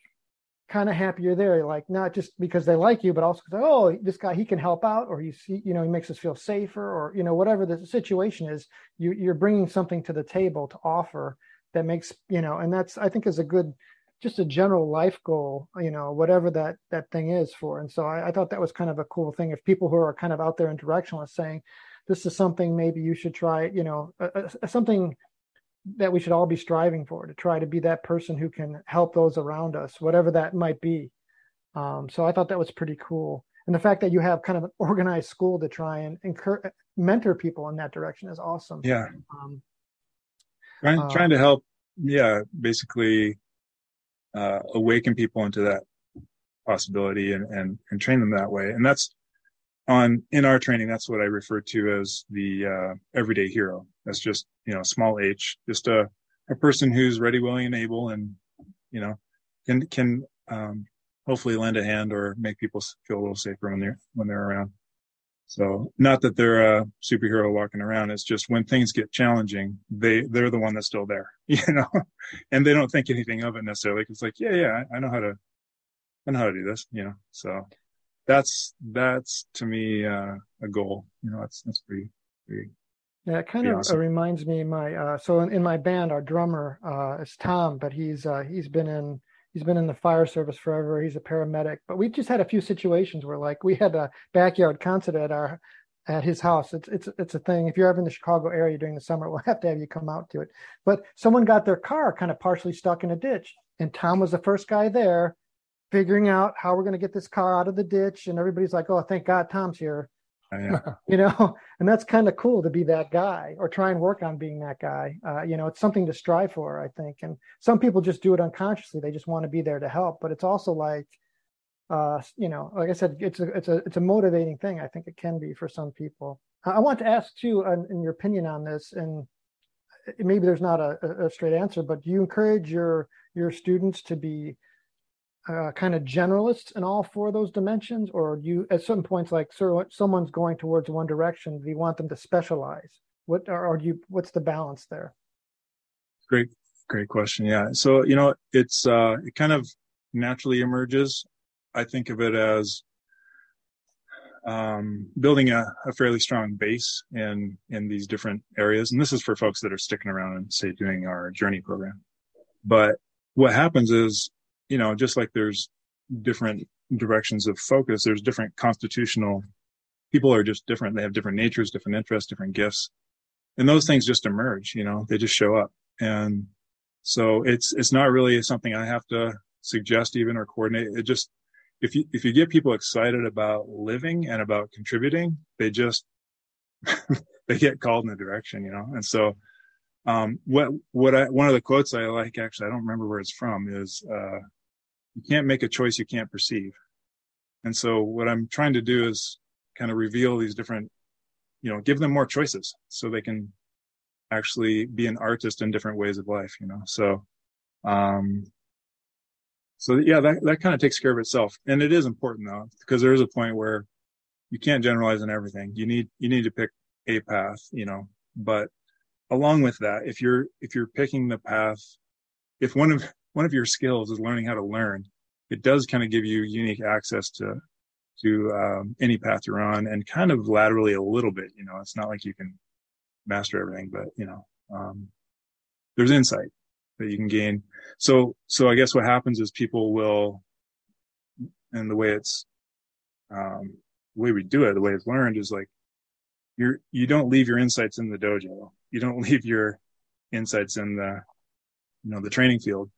kind of happy you're there, like not just because they like you, but also because oh, this guy he can help out, or see, you know, he makes us feel safer, or you know, whatever the situation is, you you're bringing something to the table to offer that makes you know and that's i think is a good just a general life goal you know whatever that that thing is for. And so I, I, thought that was kind of a cool thing if people who are kind of out there in directionalists saying this is something maybe you should try you know a, a, something that we should all be striving for to try to be that person who can help those around us whatever that might be. Um, so i thought that was pretty cool. And the fact that you have kind of an organized school to try and encourage mentor people in that direction is awesome. Yeah. Um, trying Uh, trying to help yeah basically uh, awaken people into that possibility and, and and train them that way. And that's on in our training that's what i refer to as the uh, everyday hero that's just you know small h just a a person who's ready willing and able and you know can can um, hopefully lend a hand or make people feel a little safer when they're when they're around so not that they're a superhero walking around. It's just when things get challenging, they they're the one that's still there, you know, and they don't think anything of it necessarily. It's like, yeah, yeah, I know how to, I know how to do this, you know. So that's that's to me uh, a goal. You know, that's that's pretty pretty. Yeah, it kind of awesome. uh, reminds me my uh, so in, in my band our drummer uh, is Tom, but he's uh, he's been in he's been in the fire service forever. He's a paramedic, but we just had a few situations where like we had a backyard concert at our at his house. It's it's it's a thing. If you're ever in the Chicago area during the summer, we'll have to have you come out to it. But someone got their car kind of partially stuck in a ditch, and Tom was the first guy there, figuring out how we're going to get this car out of the ditch. And everybody's like, "Oh, thank God, Tom's here." Uh, yeah. you know and that's kind of cool to be that guy or try and work on being that guy uh, you know it's something to strive for i think and some people just do it unconsciously they just want to be there to help but it's also like uh, you know like i said it's a it's a it's a motivating thing i think it can be for some people i, want to ask too uh, in your opinion on this and maybe there's not a, a straight answer but do you encourage your your students to be uh, kind of generalists in all four of those dimensions, or you, at some points, like so someone's going towards one direction, do you want them to specialize? What or, or do you? What's the balance there? Great, great question. Yeah. So, you know, it's, uh, it kind of naturally emerges. I think of it as, um, building a, a fairly strong base in, in these different areas. And this is for folks that are sticking around and say doing our journey program. But what happens is, you know, just like there's different directions of focus, there's different constitutional people are just different. They have different natures, different interests, different gifts. And those things just emerge, you know, they just show up. And so it's it's not really something I have to suggest even or coordinate. It just if you if you get people excited about living and about contributing, they just they get called in a direction, you know. And so um what what I one of the quotes I like actually I don't remember where it's from is uh you can't make a choice you can't perceive. And so what I'm trying to do is kind of reveal these different you know give them more choices so they can actually be an artist in different ways of life you know? So um so yeah that that kind of takes care of itself. And it is important though because there is a point where you can't generalize on everything. You need you need to pick a path you know? But along with that if you're if you're picking the path if one of one of your skills is learning how to learn it does kind of give you unique access to to um, any path you're on and kind of laterally a little bit you know it's not like you can master everything, but you know, um, there's insight that you can gain. So, so I guess what happens is people will, and the way it's, um, the way we do it, the way it's learned is like, you're, you don't leave your insights in the dojo. You don't leave your insights in the, you know, the training field.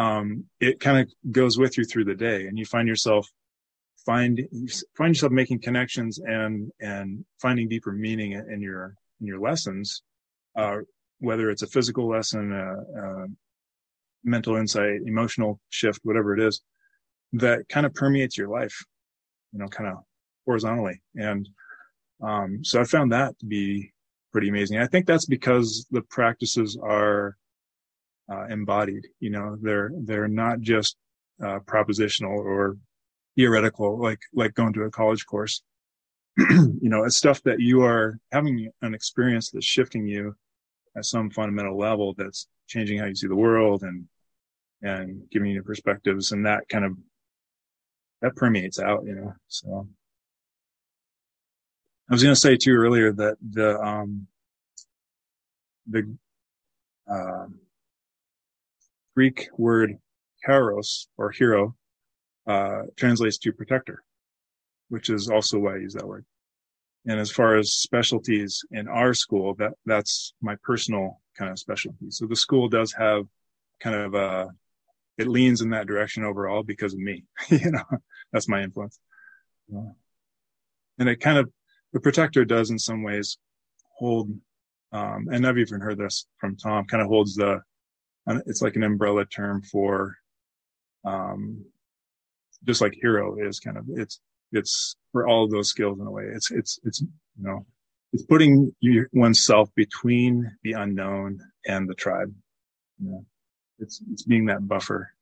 Um, it kind of goes with you through the day and you find yourself find, find yourself making connections and, and finding deeper meaning in your, in your lessons, uh, whether it's a physical lesson, a, mental insight, emotional shift, whatever it is, that kind of permeates your life, you know, kind of horizontally. And um, so I found that to be pretty amazing. I think that's because the practices are uh, embodied. You know, they're they're not just uh, propositional or theoretical, like like going to a college course. you know, it's stuff that you are having an experience that's shifting you at some fundamental level that's changing how you see the world and and giving you perspectives and that kind of that permeates out you know so i was going to say too earlier that the um the uh, greek word hieros or hero uh translates to protector which is also why i use that word and as far as specialties in our school, that that's my personal kind of specialty. So the school does have kind of a, it leans in that direction overall because of me. you know, that's my influence. And it kind of, the protector does in some ways hold, um, and I've even heard this from Tom, kind of holds the, it's like an umbrella term for, um, just like hero is kind of, it's, it's for all of those skills in a way. It's, it's, it's, you know, it's putting oneself between the unknown and the tribe. You know, it's, it's being that buffer.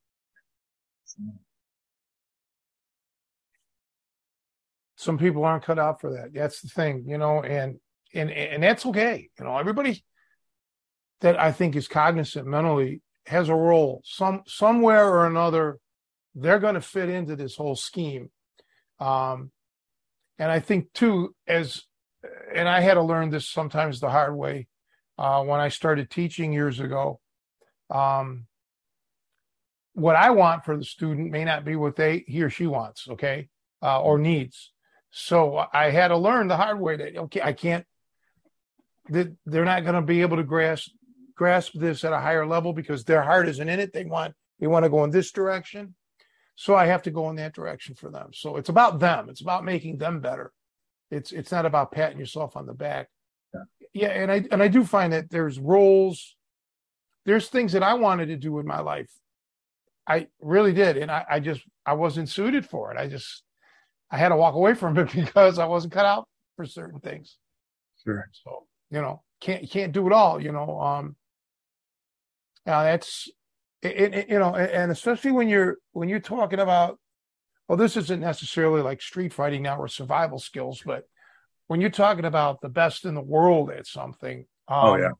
Some people aren't cut out for that. That's the thing, you know, and, and, and that's okay. You know, everybody that I think is cognizant mentally has a role some, somewhere or another. They're going to fit into this whole scheme um, and I think too, as and I had to learn this sometimes the hard way uh, when I started teaching years ago. Um, what I want for the student may not be what they he or she wants, okay, uh, or needs. So I had to learn the hard way that okay, I can't. That they're not going to be able to grasp grasp this at a higher level because their heart isn't in it. They want they want to go in this direction. So I have to go in that direction for them. So it's about them. It's about making them better. It's it's not about patting yourself on the back. Yeah, yeah and I and I do find that there's roles, there's things that I wanted to do in my life. I really did. And I, I just I wasn't suited for it. I just I had to walk away from it because I wasn't cut out for certain things. Sure. So, you know, can't can't do it all, you know. Um now that's it, it, you know, and especially when you're when you're talking about, well, this isn't necessarily like street fighting now or survival skills, but when you're talking about the best in the world at something, um, oh yeah,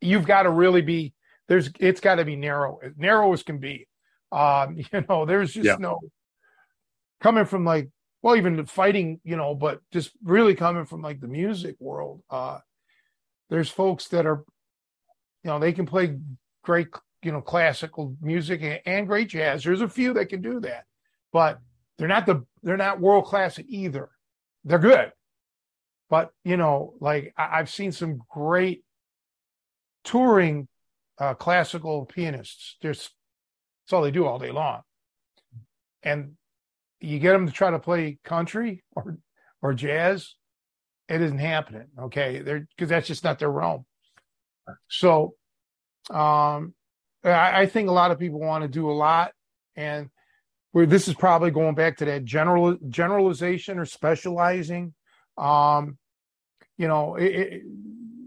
you've got to really be there's it's got to be narrow, as narrow as can be. Um, you know, there's just yeah. no coming from like well, even fighting, you know, but just really coming from like the music world. Uh, there's folks that are, you know, they can play great you know classical music and, great jazz. There's a few that can do that, but they're not the they're not world class either. They're good, but you know, like I, have seen some great touring uh, classical pianists. There's that's all they do all day long, and you get them to try to play country or or jazz, it isn't happening. Okay, they're because that's just not their realm. So, um, I, I think a lot of people want to do a lot, and where this is probably going back to that general generalization or specializing. Um, you know, it, it,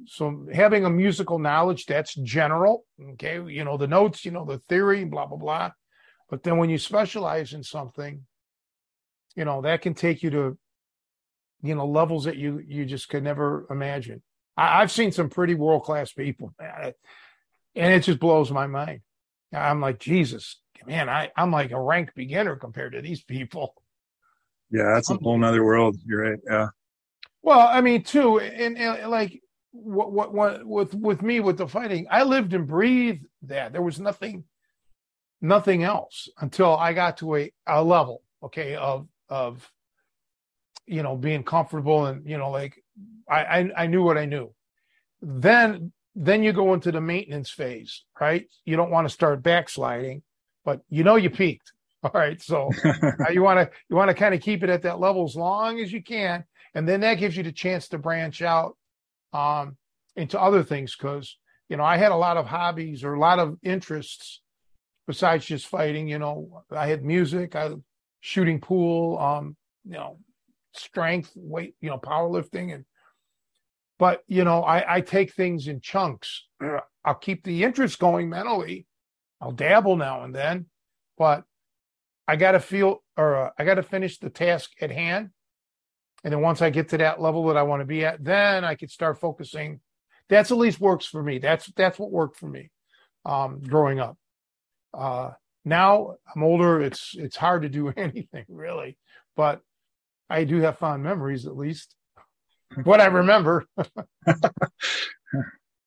so having a musical knowledge that's general. Okay, you know the notes, you know the theory, blah blah blah. But then when you specialize in something, you know that can take you to, you know, levels that you you just could never imagine. I, have seen some pretty world class people. Man and it just blows my mind. I'm like, Jesus, man, I, I'm like a rank beginner compared to these people. Yeah, that's a um, whole nother world. You're right. Yeah. Well, I mean, too, and, and like what, what, what, with, with me, with the fighting, I lived and breathed that. There was nothing, nothing else until I got to a, a level, okay, of, of, you know, being comfortable and, you know, like I, I, I knew what I knew. Then, then you go into the maintenance phase, right? You don't want to start backsliding, but you know, you peaked. All right. So you want to, you want to kind of keep it at that level as long as you can. And then that gives you the chance to branch out um, into other things because you know I had a lot of hobbies or a lot of interests besides just fighting. You know, I had music, I shooting pool, um, you know, strength, weight, you know, powerlifting, and but you know I, I take things in chunks. I'll keep the interest going mentally. I'll dabble now and then, but I got to feel or uh, I got to finish the task at hand and then once I get to that level that I want to be at, then I could start focusing. That's at least works for me. That's that's what worked for me um, growing up. Uh, now I'm older. It's it's hard to do anything really, but I do have fond memories at least. what I remember,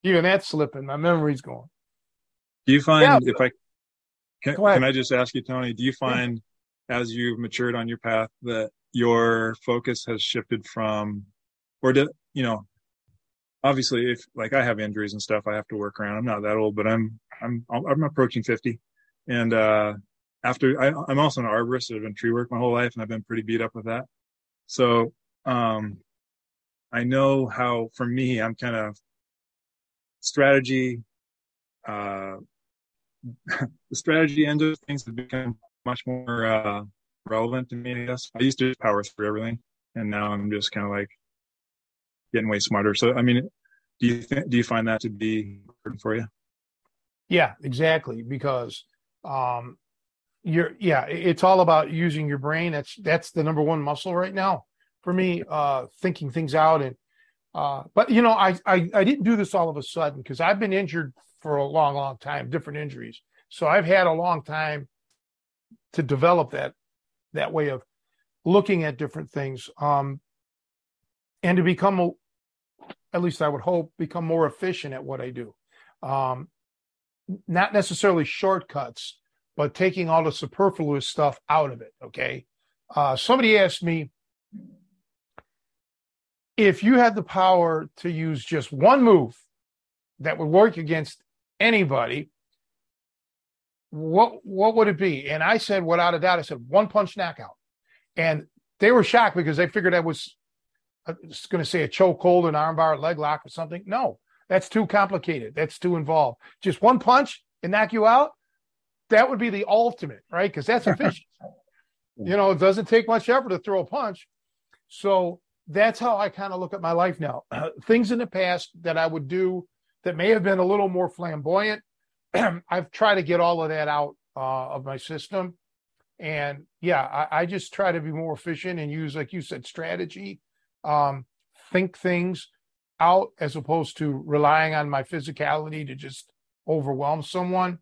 even that's slipping. My memory's going. Do you find yeah, if I can, can I just ask you, Tony? Do you find yeah. as you've matured on your path that your focus has shifted from, or did, you know, obviously if like I have injuries and stuff, I have to work around. I'm not that old, but I'm, I'm, I'm approaching 50. And, uh, after I, I'm also an arborist. I've been tree work my whole life and I've been pretty beat up with that. So, um, I know how for me, I'm kind of strategy, uh, the strategy end of things have become much more, uh, relevant to me. I guess I used to power through everything, and now I'm just kind of like getting way smarter. So, I mean, do you th- do you find that to be important for you? Yeah, exactly. Because um, you're yeah, it's all about using your brain. That's that's the number one muscle right now for me. Uh, thinking things out and uh, but you know, I, I I didn't do this all of a sudden because I've been injured for a long, long time, different injuries. So I've had a long time to develop that that way of looking at different things um, and to become at least i would hope become more efficient at what i do um, not necessarily shortcuts but taking all the superfluous stuff out of it okay uh, somebody asked me if you had the power to use just one move that would work against anybody what what would it be? And I said, without a doubt, I said one punch knockout. And they were shocked because they figured that was, uh, going to say a chokehold, an armbar, leg lock, or something. No, that's too complicated. That's too involved. Just one punch and knock you out. That would be the ultimate, right? Because that's efficient. you know, it doesn't take much effort to throw a punch. So that's how I kind of look at my life now. Uh, things in the past that I would do that may have been a little more flamboyant I've tried to get all of that out uh, of my system. And yeah, I, I, just try to be more efficient and use, like you said, strategy, um, think things out as opposed to relying on my physicality to just overwhelm someone.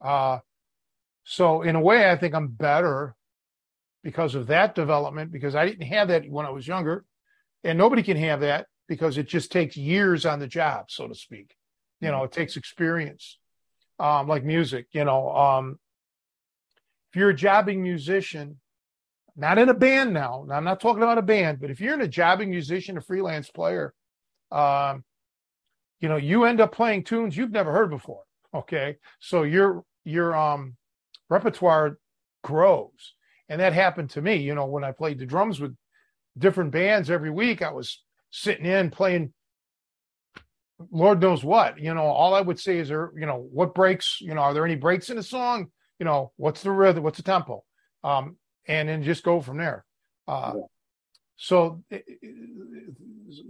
Uh, so in a way, I think I'm better because of that development because I didn't have that when I was younger, and nobody can have that because it just takes years on the job, so to speak. You know, it takes experience um, like music. You know, um, if you're a jobbing musician, not in a band now, now. I'm not talking about a band, but if you're in a jobbing musician, a freelance player, um, you know, you end up playing tunes you've never heard before. Okay, so your your um, repertoire grows, and that happened to me. You know, when I played the drums with different bands every week, I was sitting in playing Lord knows what. You know, all I would say is, there, you know, what breaks? You know, are there any breaks in the song? You know, what's the rhythm? What's the tempo? Um, and then just go from there. Uh, yeah. So, eh,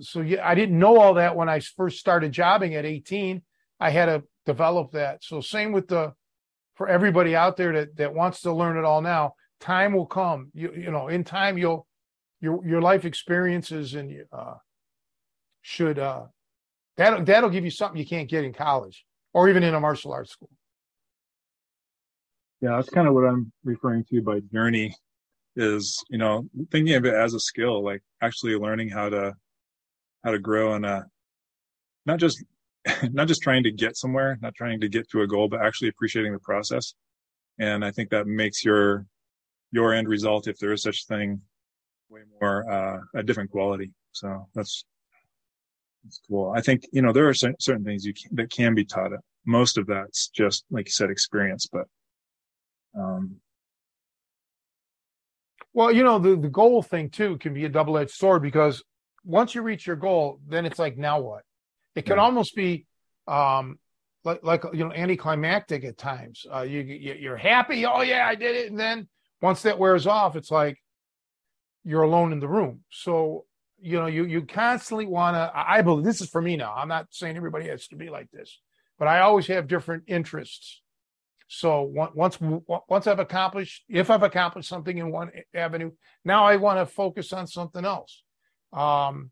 so yeah, I didn't know all that when I first started jobbing at 18. I had to develop that. So, same with the for everybody out there that that wants to learn it all now. Time will come. You you know, in time you'll your your life experiences and uh, should uh, That'll, that'll give you something you can't get in college or even in a martial arts school. Yeah, that's kind of what I'm referring to by journey is, you know, thinking of it as a skill, like actually learning how to, how to grow in a, not just not just trying to get somewhere, not trying to get to a goal, but actually appreciating the process. And I think that makes your your end result, if there is such thing, way more uh, a different quality. So that's that's cool. I think you know there are certain things you can, that can be taught. Most of that's just like you said, experience. But um, well, you know the the goal thing too can be a double edged sword because once you reach your goal, then it's like now what? It can yeah. almost be um, like like you know anticlimactic at times. Uh, you you're happy, oh yeah, I did it, and then once that wears off, it's like you're alone in the room. So you know you you constantly want to. I believe this is for me now. I'm not saying everybody has to be like this, but I always have different interests. So once once I've accomplished, if I've accomplished something in one avenue, now I want to focus on something else. Um,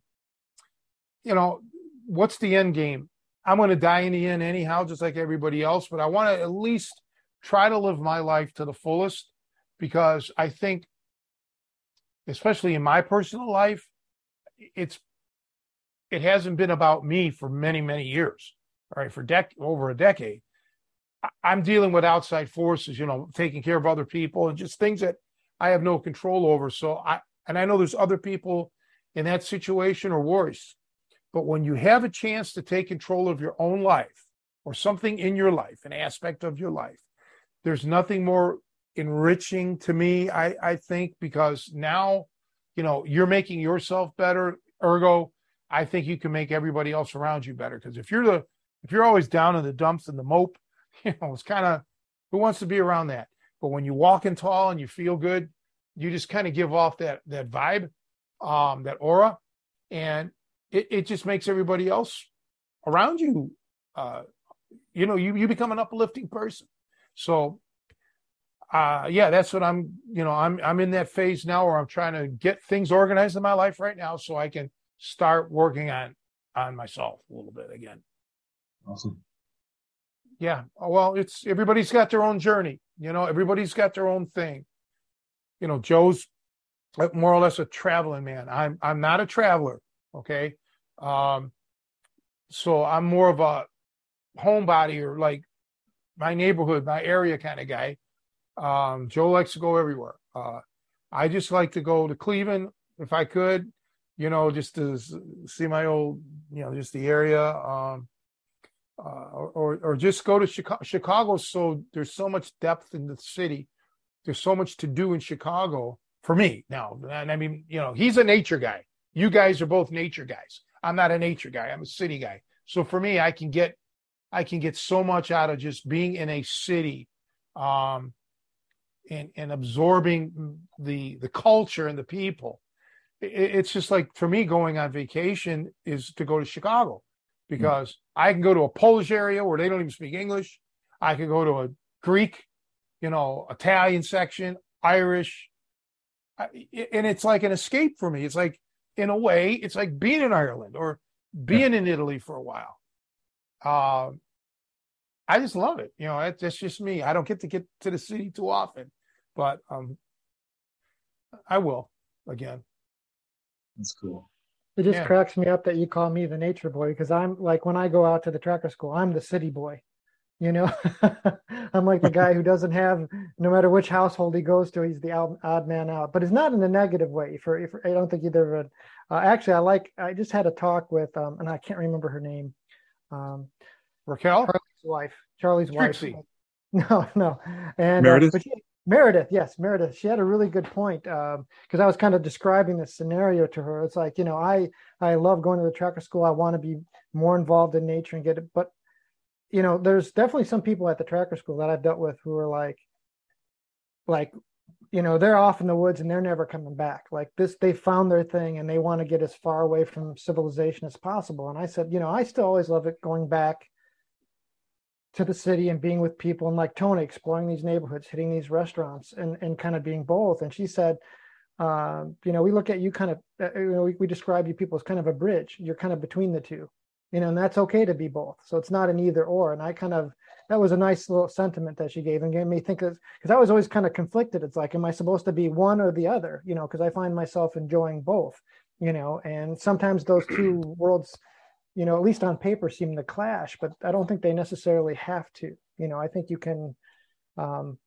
you know, what's the end game? I'm going to die in the end anyhow, just like everybody else. But I want to at least try to live my life to the fullest because I think, especially in my personal life, it's it hasn't been about me for many many years. All right, for dec over a decade, I'm dealing with outside forces. You know, taking care of other people and just things that I have no control over. So I and I know there's other people in that situation or worse. But when you have a chance to take control of your own life or something in your life, an aspect of your life, there's nothing more enriching to me, I, I think, because now, you know, you're making yourself better. Ergo, I think you can make everybody else around you better. Because if you're the if you're always down in the dumps and the mope, you know, it's kind of who wants to be around that? But when you walk in tall and you feel good, you just kind of give off that that vibe um, that aura, and it, it just makes everybody else around you, uh, you know, you you become an uplifting person. So, uh, yeah, that's what I'm. You know, I'm I'm in that phase now where I'm trying to get things organized in my life right now, so I can start working on on myself a little bit again. Awesome. Yeah. Well, it's everybody's got their own journey. You know, everybody's got their own thing. You know, Joe's more or less a traveling man. I'm I'm not a traveler. Okay. Um, so I'm more of a homebody or like my neighborhood, my area kind of guy. Um, Joe likes to go everywhere. Uh, I just like to go to Cleveland if I could, you know, just to see my old, you know, just the area. Um, uh, or, or just go to Chicago. Chicago. So there's so much depth in the city. There's so much to do in Chicago for me now. And I mean, you know, he's a nature guy. You guys are both nature guys. I'm not a nature guy. I'm a city guy. So for me, I can get, I can get so much out of just being in a city, um, and and absorbing the the culture and the people. It, it's just like for me, going on vacation is to go to Chicago because mm-hmm. I can go to a Polish area where they don't even speak English. I could go to a Greek, you know, Italian section, Irish, and it's like an escape for me. It's like, in a way, it's like being in Ireland or being yeah. in Italy for a while. Uh, I just love it. You know, that's just me. I don't get to get to the city too often, but um, I will again. That's cool. It just yeah. cracks me up that you call me the nature boy because I'm like when I go out to the tracker school, I'm the city boy. You know, I'm like the guy who doesn't have, no matter which household he goes to, he's the odd, man out. But it's not in a negative way. For, for I don't think either of it. Uh, actually, I like. I just had a talk with, um, and I can't remember her name. Um, Raquel, Charlie's wife. Charlie's Trixie. wife. No, no, and Meredith. Uh, she, Meredith, yes, Meredith. She had a really good point because um, I was kind of describing this scenario to her. It's like you know, I I love going to the tracker school. I want to be more involved in nature and get it, but you know, there's definitely some people at the tracker school that I've dealt with who are like, like, you know, they're off in the woods and they're never coming back. Like this, they found their thing and they want to get as far away from civilization as possible. And I said, you know, I still always love it going back to the city and being with people and like Tony exploring these neighborhoods, hitting these restaurants and, and kind of being both. And she said, uh, you know, we look at you kind of, uh, you know, we, we describe you people as kind of a bridge. You're kind of between the two you know, and that's okay to be both. So it's not an either or. And I kind of that was a nice little sentiment that she gave and gave me think because I was always kind of conflicted. It's like, am I supposed to be one or the other? You know, because I find myself enjoying both. You know, and sometimes those two worlds you know, at least on paper, seem to clash, but I don't think they necessarily have to. You know, I think you can, um,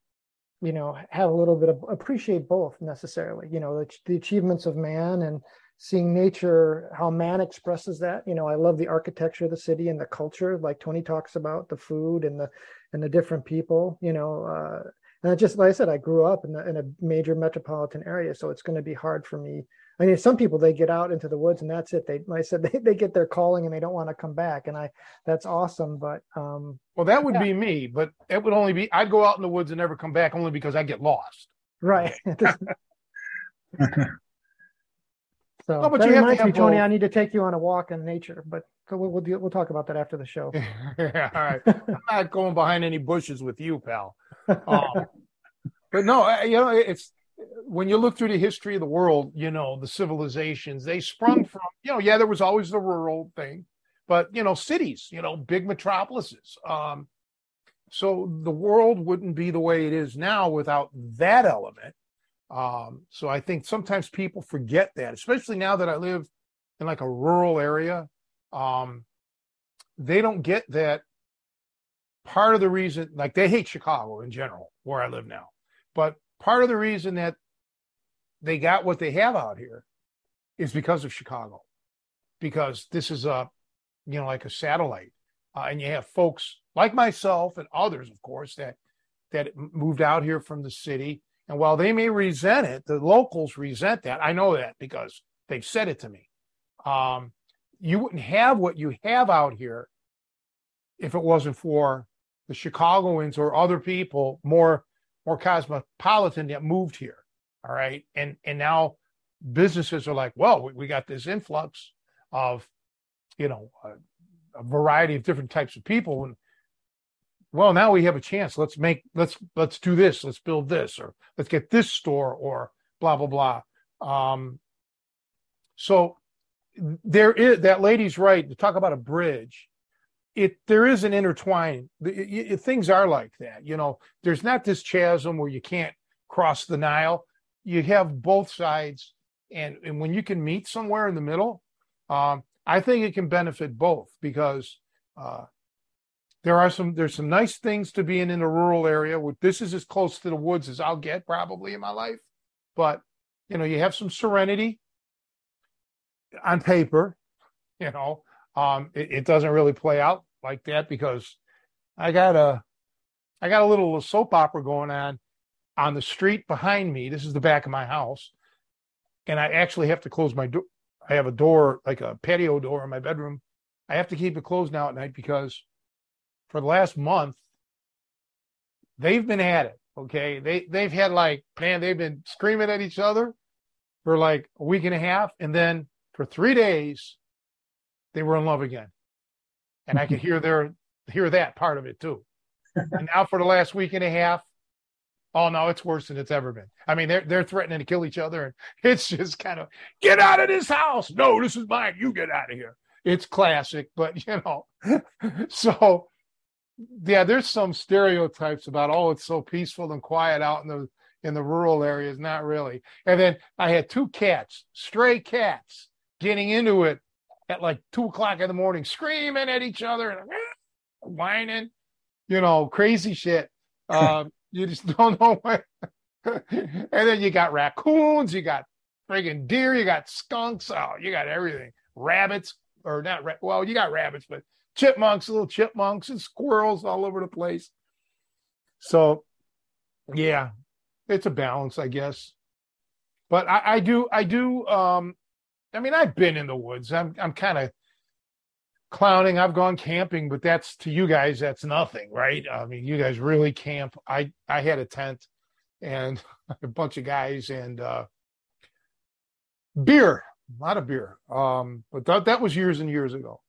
you know, have a little bit of appreciate both necessarily. You know, the, the achievements of man and seeing nature, how man expresses that. You know, I love the architecture of the city and the culture, like Tony talks about the food and the and the different people. You know, uh, and I just like I said, I grew up in, the, in a major metropolitan area, so it's going to be hard for me. I mean, some people they get out into the woods and that's it. They, like I said, they, they get their calling and they don't want to come back, and I that's awesome. But um, well, that would yeah. be me, but it would only be I'd go out in the woods and never come back only because I get lost. Right. So oh, but that you reminds me, Tony. I need to take you on a walk in nature, but we'll we'll, we'll talk about that after the show. yeah, all right. I'm not going behind any bushes with you, pal. Um, but no, you know, it's when you look through the history of the world, you know, the civilizations they sprung from. You know, yeah, there was always the rural thing, but you know, cities, you know, big metropolises. Um, so the world wouldn't be the way it is now without that element. Um, so I think sometimes people forget that, especially now that I live in like a rural area. Um, they don't get that part of the reason, like they hate Chicago in general, where I live now. But part of the reason that they got what they have out here is because of Chicago, because this is a, you know, like a satellite, uh, and you have folks like myself and others, of course, that that moved out here from the city and while they may resent it, the locals resent that. I know that because they've said it to me. Um, you wouldn't have what you have out here if it wasn't for the Chicagoans or other people more more cosmopolitan that moved here. All right, and and now businesses are like, well, we, we got this influx of, you know, a, a variety of different types of people, and well now we have a chance. Let's make let's let's do this. Let's build this or let's get this store or blah blah blah. Um so there is that lady's right to talk about a bridge. It there is an intertwine. It, it, things are like that you know there's not this chasm where you can't cross the nile. You have both sides and and when you can meet somewhere in the middle um i think it can benefit both because uh there are some there's some nice things to being in a rural area. This is as close to the woods as I'll get probably in my life, but you know you have some serenity on paper. You know, um, it, it doesn't really play out like that because I got a I got a little soap opera going on on the street behind me. This is the back of my house, and I actually have to close my door. I have a door like a patio door in my bedroom. I have to keep it closed now at night because for the last month, they've been at it. Okay. They they've had like, man, they've been screaming at each other for like a week and a half. And then for three days, they were in love again. And I could hear their hear that part of it too. and now for the last week and a half, oh no, it's worse than it's ever been. I mean, they're they're threatening to kill each other, and it's just kind of get out of this house. No, this is mine. You get out of here. It's classic, but you know, so yeah, there's some stereotypes about oh, it's so peaceful and quiet out in the in the rural areas. Not really. And then I had two cats, stray cats, getting into it at like two o'clock in the morning, screaming at each other and whining, you know, crazy shit. Um, you just don't know what. and then you got raccoons, you got friggin' deer, you got skunks, oh, you got everything. Rabbits, or not, well, you got rabbits, but chipmunks, little chipmunks and squirrels all over the place. So, yeah, it's a balance, I guess. But I, I do, I do. Um, I mean, I've been in the woods. I'm, I'm kind of clowning. I've gone camping, but that's to you guys, that's nothing, right? I mean, you guys really camp. I, I had a tent and a bunch of guys and uh, beer, a lot of beer. Um, but that that was years and years ago.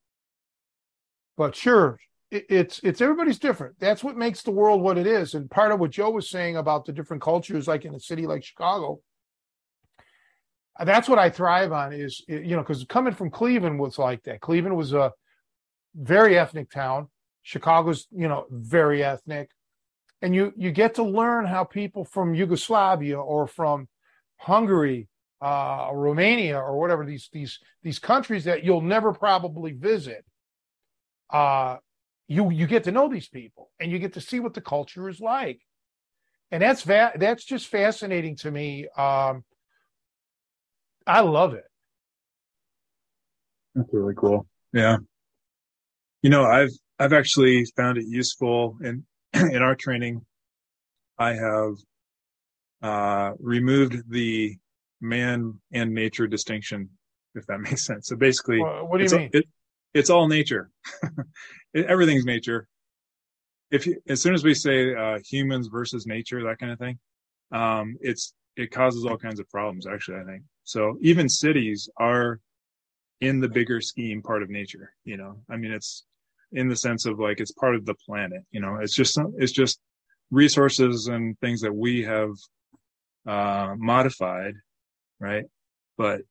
But sure, it, it's it's everybody's different. That's what makes the world what it is. And part of what Joe was saying about the different cultures, like in a city like Chicago, that's what I thrive on. Is you know because coming from Cleveland was like that. Cleveland was a very ethnic town. Chicago's you know very ethnic, and you you get to learn how people from Yugoslavia or from Hungary, uh, Romania, or whatever these these these countries that you'll never probably visit uh, you you get to know these people and you get to see what the culture is like, and that's va- that's just fascinating to me. Um, I love it. That's really cool. Yeah. You know, I've I've actually found it useful in in our training. I have uh, removed the man and nature distinction, if that makes sense. So basically, what do you mean? It, it's all nature. everything's nature. If you, as soon as we say uh, humans versus nature, that kind of thing, um, it's it causes all kinds of problems. Actually, I think so. Even cities are in the bigger scheme part of nature. You know, I mean, it's in the sense of like it's part of the planet. You know, it's just some, it's just resources and things that we have uh, modified, right? But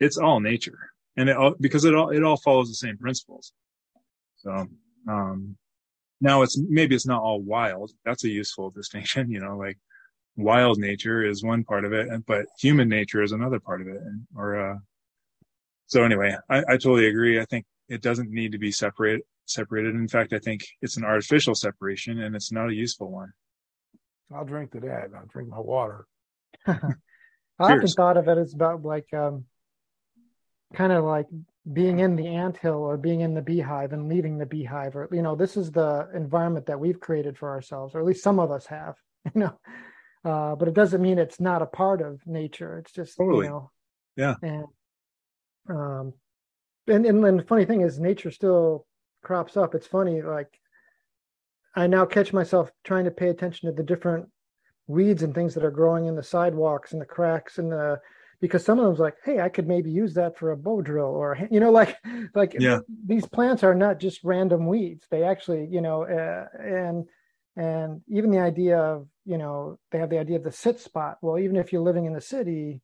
it's all nature, and it all because it all it all follows the same principles. So um, now it's maybe it's not all wild. That's a useful distinction, you know, like wild nature is one part of it, and but human nature is another part of it. Or uh, so anyway, I, I totally agree. I think it doesn't need to be separated. Separated. In fact, I think it's an artificial separation, and it's not a useful one. I'll drink to that. I'll drink my water. I often thought of it as about like um, kind of like being in the anthill or being in the beehive and leaving the beehive or you know this is the environment that we've created for ourselves or at least some of us have you know? Uh, but it doesn't mean it's not a part of nature. It's just totally. you know yeah. and um and, and and the funny thing is nature still crops up. It's funny like i now catch myself trying to pay attention to the different weeds and things that are growing in the sidewalks and the cracks and the because some of them's like hey i could maybe use that for a bow drill or you know like like yeah. these plants are not just random weeds. They actually you know uh, and and even the idea of you know they have the idea of the sit spot. Well even if you're living in the city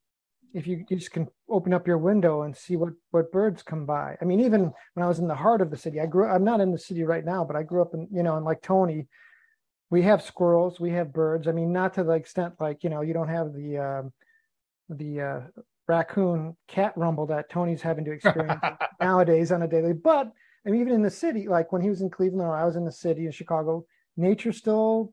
if you, you just can open up your window and see what what birds come by. I mean even when i was in the heart of the city i grew i'm not in the city right now but i grew up in you know and like tony. We have squirrels we have birds. I mean not to the extent like you know you don't have the um, the uh, raccoon cat rumble that tony's having to experience nowadays on a daily but i mean even in the city like when he was in cleveland or i was in the city in chicago nature still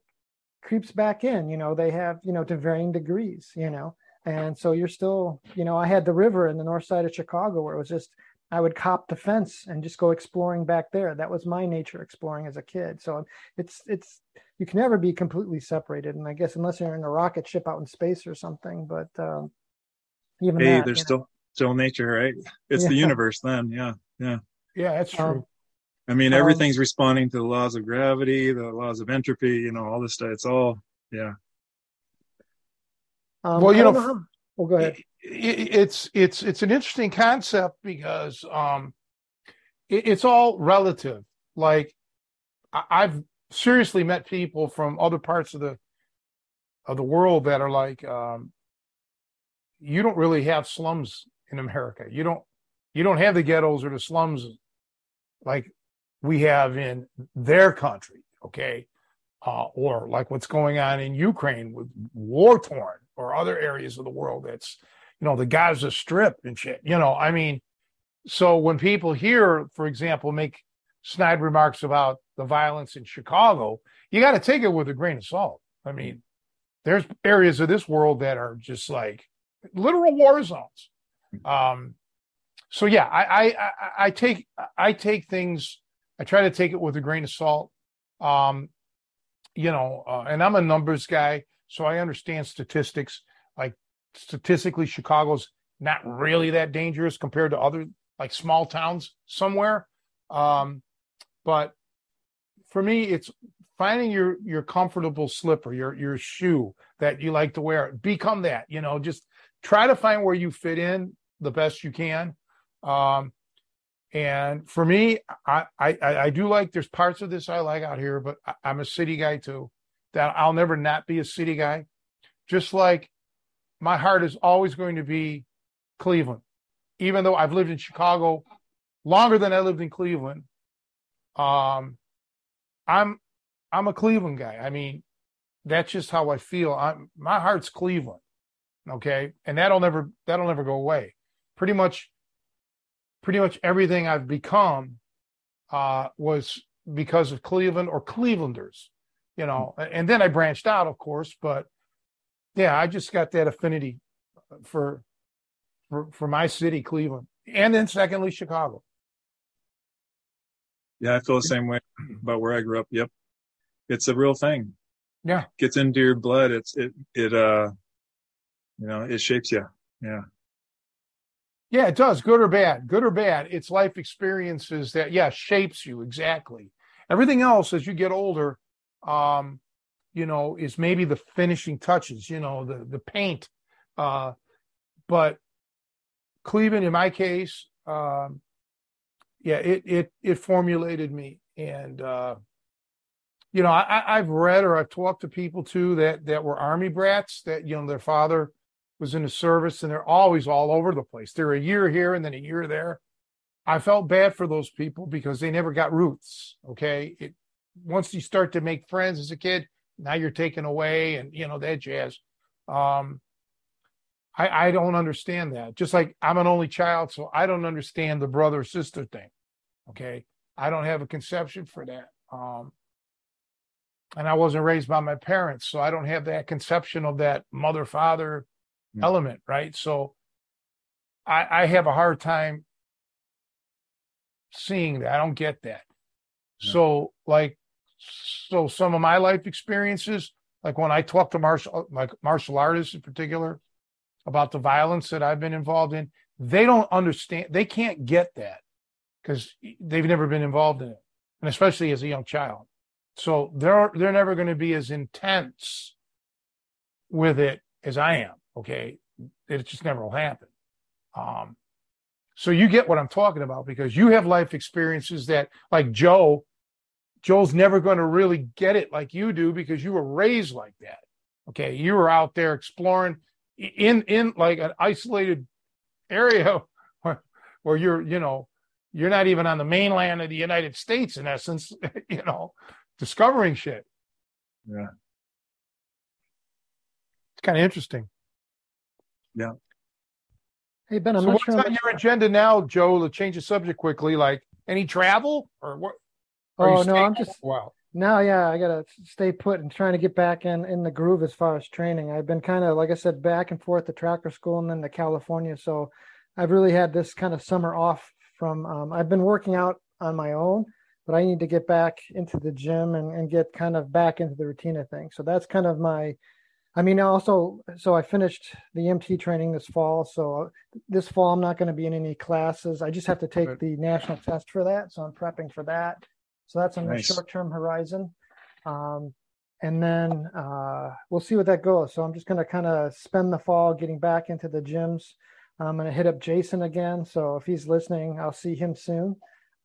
creeps back in you know they have you know to varying degrees you know and so you're still you know i had the river in the north side of chicago where it was just I would cop the fence and just go exploring back there. That was my nature exploring as a kid. So it's it's you can never be completely separated. And I guess unless you're in a rocket ship out in space or something, but um, even hey, that, there's still know. still nature, right? It's the universe then. Yeah, yeah. Yeah, that's true. Um, I mean, Um, everything's responding to the laws of gravity, the laws of entropy. You know, all this stuff. It's all yeah. um, Well, you I don't know, how- oh, go ahead. it- it- it's it's it's an interesting concept because um it, it's all relative like I- i've seriously met people from other parts of the of the world that are like um you don't really have slums in america you don't you don't have the ghettos or the slums like we have in their country okay uh, or like what's going on in ukraine with war torn or other areas of the world that's you know, the Gaza Strip and shit. You know, I mean, so when people hear, for example, make snide remarks about the violence in Chicago, you got to take it with a grain of salt. I mean, there's areas of this world that are just like literal war zones. Um, so yeah, I, I, I, take, I take things, I try to take it with a grain of salt. Um, you know, uh, and I'm a numbers guy, so I understand statistics. Like statistically, Chicago's not really that dangerous compared to other like small towns somewhere. Um, but for me, it's finding your your comfortable slipper, your your shoe that you like to wear. Become that, you know. Just try to find where you fit in the best you can. Um, and for me, I, I I do like. There's parts of this I like out here, but I, I'm a city guy too. That I'll never not be a city guy. Just like my heart is always going to be Cleveland, even though I've lived in Chicago longer than I lived in Cleveland. Um, I'm I'm a Cleveland guy. I mean, that's just how I feel. I'm my heart's Cleveland, okay, and that'll never that'll never go away. Pretty much, pretty much everything I've become uh, was because of Cleveland or Clevelanders, you know. And then I branched out, of course, but yeah, I just got that affinity for for for my city, Cleveland, and then secondly, Chicago. Yeah, I feel the same way about where I grew up. Yep, it's a real thing. Yeah, gets into your blood. It's it it uh, you know, it shapes you. Yeah. Yeah, it does, good or bad, good or bad. It's life experiences that, yeah, shapes you exactly. Everything else as you get older, um, you know, is maybe the finishing touches, you know, the the paint. Uh, but Cleveland, in my case, um, yeah, it it it formulated me, and uh, you know, I, I've read or I've talked to people too that that were army brats that you know their father was in the service and they're always all over the place. They're a year here and then a year there. I felt bad for those people because they never got roots. Okay. It once you start to make friends as a kid, now you're taken away and you know that jazz. Um I, I don't understand that. Just like I'm an only child, so I don't understand the brother sister thing. Okay. I don't have a conception for that. Um and I wasn't raised by my parents, so I don't have that conception of that mother father mm. element, right? So I, I have a hard time seeing that. I don't get that. Yeah. So like, so some of my life experiences, like when I talk to martial, like martial artists in particular, about the violence that I've been involved in, they don't understand. They can't get that because they've never been involved in it, and especially as a young child. So they're they're never going to be as intense with it as I am. Okay. It just never will happen. Um, so you get what I'm talking about because you have life experiences that, like Joe, Joe's never going to really get it like you do because you were raised like that. Okay. You were out there exploring in, in like an isolated area where, where you're, you know, you're not even on the mainland of the United States in essence, you know, discovering shit. Yeah. It's kind of interesting. Yeah. Hey Ben, I'm so not what's sure. on your agenda now, Joe? To change the subject quickly, like any travel or what? Oh no, I'm just wow. No, yeah, I gotta stay put and trying to get back in in the groove as far as training. I've been kind of, like I said, back and forth to tracker school and then to California. So I've really had this kind of summer off from. Um, I've been working out on my own, but I need to get back into the gym and, and get kind of back into the routine of things. So that's kind of my I mean, also, so I finished the MT training this fall. So this fall, I'm not going to be in any classes. I just have to take the national test for that. So I'm prepping for that. So that's on nice. the short term horizon. Um, and then uh, we'll see what that goes. So I'm just going to kind of spend the fall getting back into the gyms. I'm going to hit up Jason again. So if he's listening, I'll see him soon.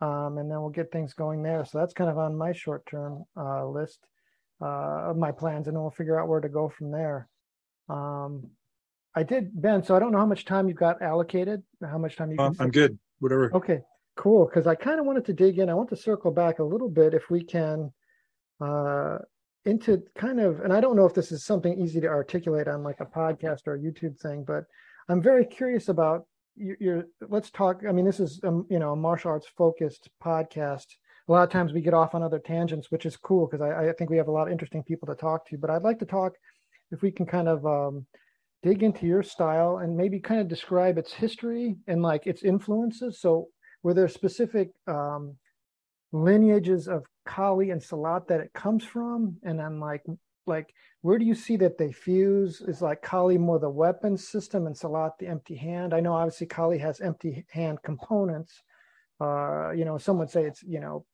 Um, and then we'll get things going there. So that's kind of on my short term uh, list uh, of my plans, and then we'll figure out where to go from there. Um, I did, Ben. So I don't know how much time you've got allocated. How much time you? Uh, I'm good. Whatever. Okay, cool. Because I kind of wanted to dig in. I want to circle back a little bit, if we can, uh, into kind of. And I don't know if this is something easy to articulate on like a podcast or a YouTube thing, but I'm very curious about your. your let's talk. I mean, this is um, you know a martial arts focused podcast a lot of times we get off on other tangents, which is cool because I, I, think we have a lot of interesting people to talk to. But I'd like to talk, if we can kind of um, dig into your style and maybe kind of describe its history and like its influences. So, were there specific um, lineages of Kali and Silat that it comes from? And then, like, like where do you see that they fuse? Is like Kali more the weapon system and Silat the empty hand? I know obviously Kali has empty hand components. Uh, you know, some would say it's you know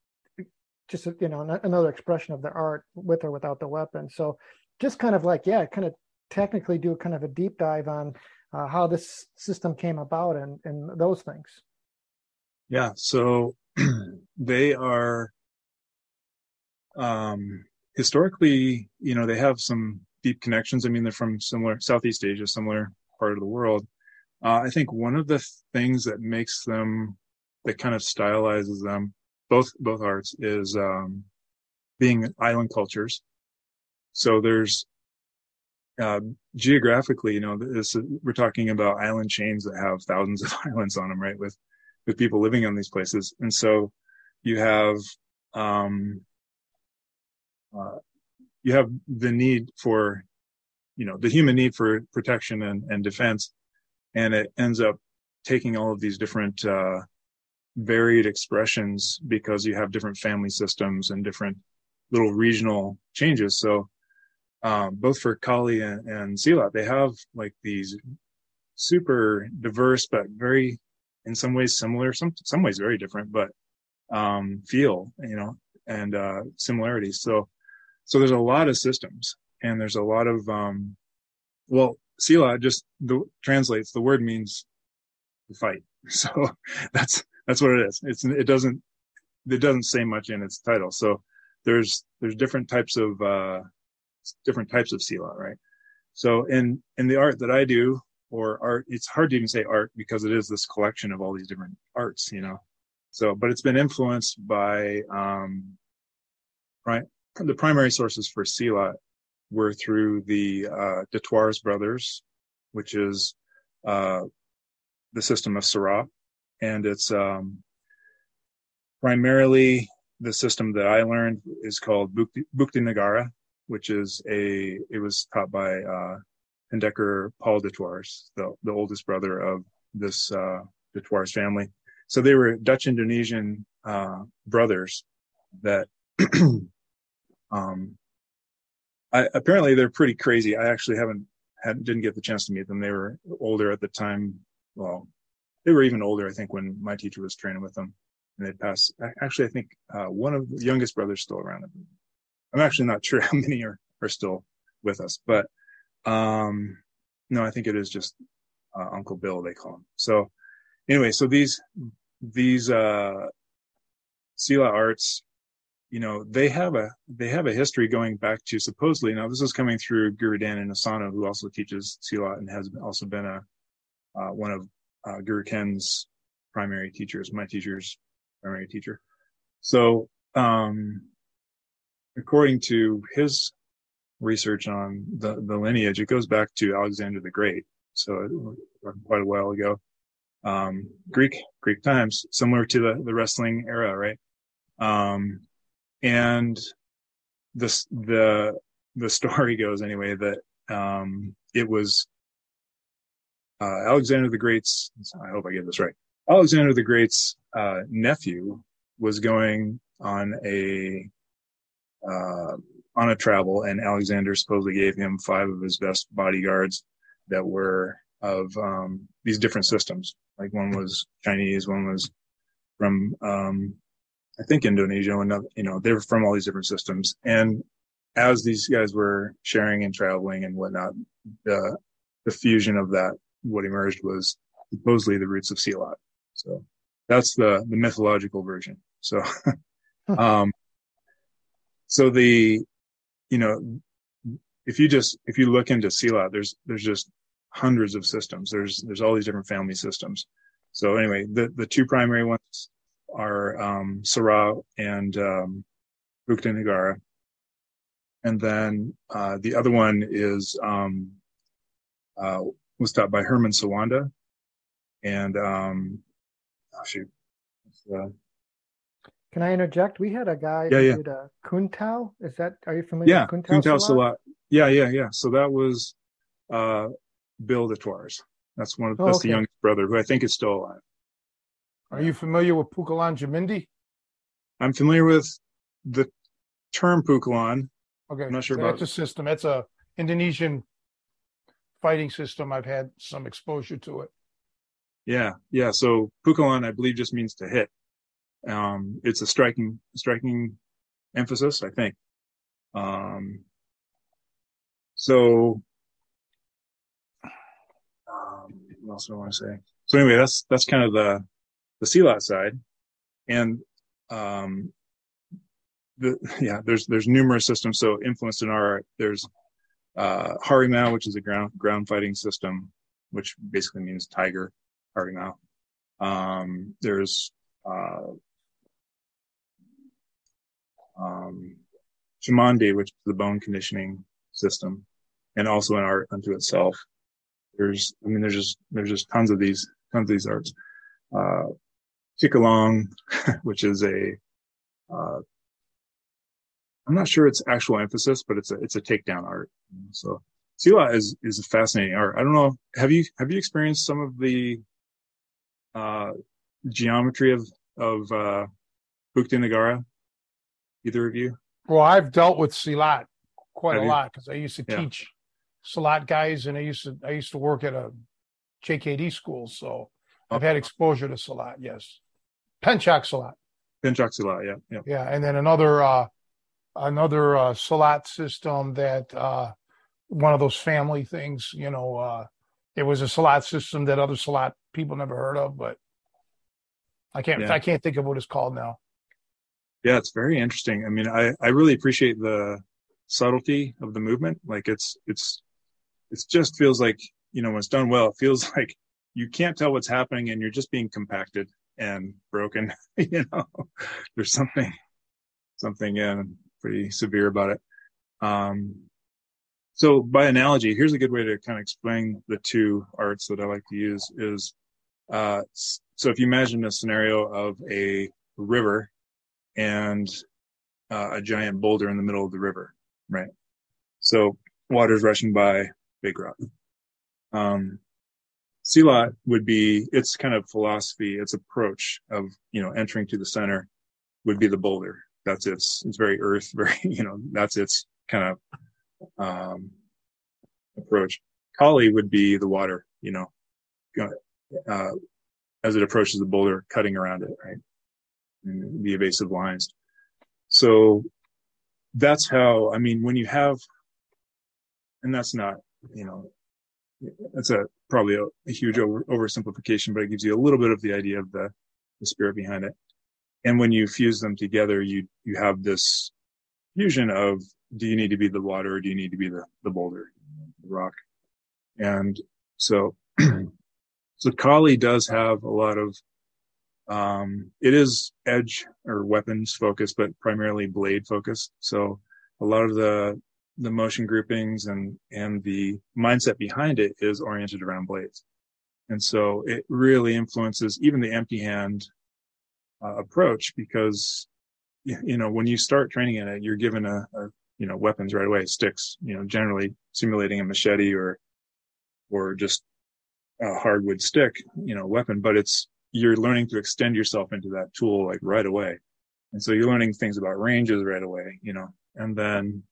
just you know another expression of the art with or without the weapon so just kind of like yeah kind of technically do kind of a deep dive on uh, how this system came about and and those things yeah so they are um historically you know they have some deep connections i mean they're from similar southeast asia similar part of the world uh, i think one of the things that makes them that kind of stylizes them both both arts is um, being island cultures. So there's uh, geographically, you know, this we're talking about island chains that have thousands of islands on them, right? With with people living on these places, and so you have um, uh, you have the need for you know the human need for protection and, and defense. And it ends up taking all of these different uh, varied expressions because you have different family systems and different little regional changes. So um, both for Kali and, and they have like these super diverse but very in some ways similar some some ways very different but um, feel you know and uh, similarities. So so there's a lot of systems and there's a lot of um, well sila just the, translates the word means fight. So that's that's what it is. It's it doesn't it doesn't say much in its title. So there's there's different types of uh different types of sila right? So in in the art that i do or art it's hard to even say art because it is this collection of all these different arts you know? So but it's been influenced by um right the primary sources for Sila were through the uh, de Thouars brothers, which is uh, the system of Serak, and it's um, primarily the system that I learned is called Bukti, Negara, which is a it was taught by uh, Paul de Thouars, the the oldest brother of this uh, de Thouars family. So they were Dutch Indonesian uh, brothers that Um, I, apparently they're pretty crazy. I actually haven't had didn't get the chance to meet them. They were older at the time. Well, they were even older, I think, when my teacher was training with them, and they'd pass. Actually, I think uh, one of the youngest brothers still around. I'm actually not sure how many are are still with us, but um, no, I think it is just uh, Uncle Bill they call him. So anyway, so these these uh, Sila arts you know they have a they have a history going back to supposedly now this is coming through Guru Dan Inosanto who also teaches Silat and has also been a uh, one of uh, Guru Ken's primary teachers, my teacher's primary teacher. So um, according to his research on the, the lineage, it goes back to Alexander the Great. So quite a while ago, um, Greek Greek times, similar to the the wrestling era, right? Um, and the the the story goes anyway that um, it was uh, Alexander the Great's. I hope I get this right. Alexander the Great's uh, nephew was going on a uh, on a travel, and Alexander supposedly gave him five of his best bodyguards that were of um, these different systems. Like one was Chinese, one was from um, I think Indonesia and you know they were from all these different systems. And as these guys were sharing and traveling and whatnot, the the fusion of that what emerged was supposedly the roots of Silat. So that's the the mythological version. So um so the you know if you just if you look into Silat, there's there's just hundreds of systems. There's there's all these different family systems. So anyway, the the two primary ones are um, and um, Bukti Negara. And then uh, the other one is um, uh, was taught by Herman Suwanda. And um, oh shoot. Uh, Can I interject? We had a guy yeah, yeah. did a Kuntao. Is that are you familiar yeah, with Kuntao? Kuntao Silat? Yeah, yeah, yeah. So that was uh, Bill de Thouars. That's one of Oh, that's okay. the youngest brother who I think is still alive. Are you familiar with Pukulan Cimande? I'm familiar with the term Pukulan. Okay, I'm not sure so about- that's a system. That's a Indonesian fighting system. I've had some exposure to it. Yeah, yeah. So Pukulan, I believe, just means to hit. Um, it's a striking, striking emphasis, I think. Um, so, um, what else do I want to say? So anyway, that's that's kind of the the Silat side, and um, the yeah, there's there's numerous systems. So influenced in our art, there's uh, Harimau, which is a ground ground fighting system, which basically means tiger. Harimau. Um, there's uh, um, which is the bone conditioning system, and also an art unto itself. There's, I mean, there's just there's just tons of these tons of these arts. Uh, Cikalong, which is a uh, I'm not sure it's actual emphasis, but it's a it's a takedown art. So Silat is is a fascinating art. I don't know. Have you have you experienced some of the uh, geometry of of uh, Bukti Negara? Either of you? Well, I've dealt with Silat quite Have a you? lot because I used to Yeah. teach Silat guys, and I used to I used to work at a JKD school, so I've had exposure to Silat. Yes, Penchak Silat. Pinchak Silat, yeah, yeah. Yeah, and then another uh another uh Silat system that uh one of those family things, you know, uh it was a Silat system that other Silat people never heard of, but I can't Yeah. I can't think of what it's called now. Yeah, it's very interesting. I mean, I, I really appreciate the subtlety of the movement. Like it's, it's, it just feels like, you know, when it's done well, it feels like you can't tell what's happening and you're just being compacted and broken. you know, there's something, something, yeah, pretty severe about it. Um, so by analogy, here's a good way to kind of explain the two arts that I like to use is, uh, so if you imagine a scenario of a river and uh, a giant boulder in the middle of the river, right? So water's rushing by, big rock. Um, Silat would be its kind of philosophy, its approach of you know entering to the center would be the boulder. That's its it's very earth, very you know that's its kind of um, approach. Kali would be the water, you know, uh, as it approaches the boulder, cutting around it, right? And the evasive lines. So that's how, I mean, when you have, and that's not, you know, that's a probably a, a huge over, oversimplification, but it gives you a little bit of the idea of the, the spirit behind it. And when you fuse them together, you, you have this fusion of, do you need to be the water or do you need to be the, the boulder, the rock? And so, so Kali does have a lot of, um, it is edge or weapons focused, but primarily blade focused. So a lot of the, the motion groupings and, and the mindset behind it is oriented around blades. And so it really influences even the empty hand uh, approach because, you know, when you start training in it, you're given a, a, you know, weapons right away, sticks, you know, generally simulating a machete or, or just a hardwood stick, you know, weapon, but it's, you're learning to extend yourself into that tool like right away. And so you're learning things about ranges right away, you know, and then,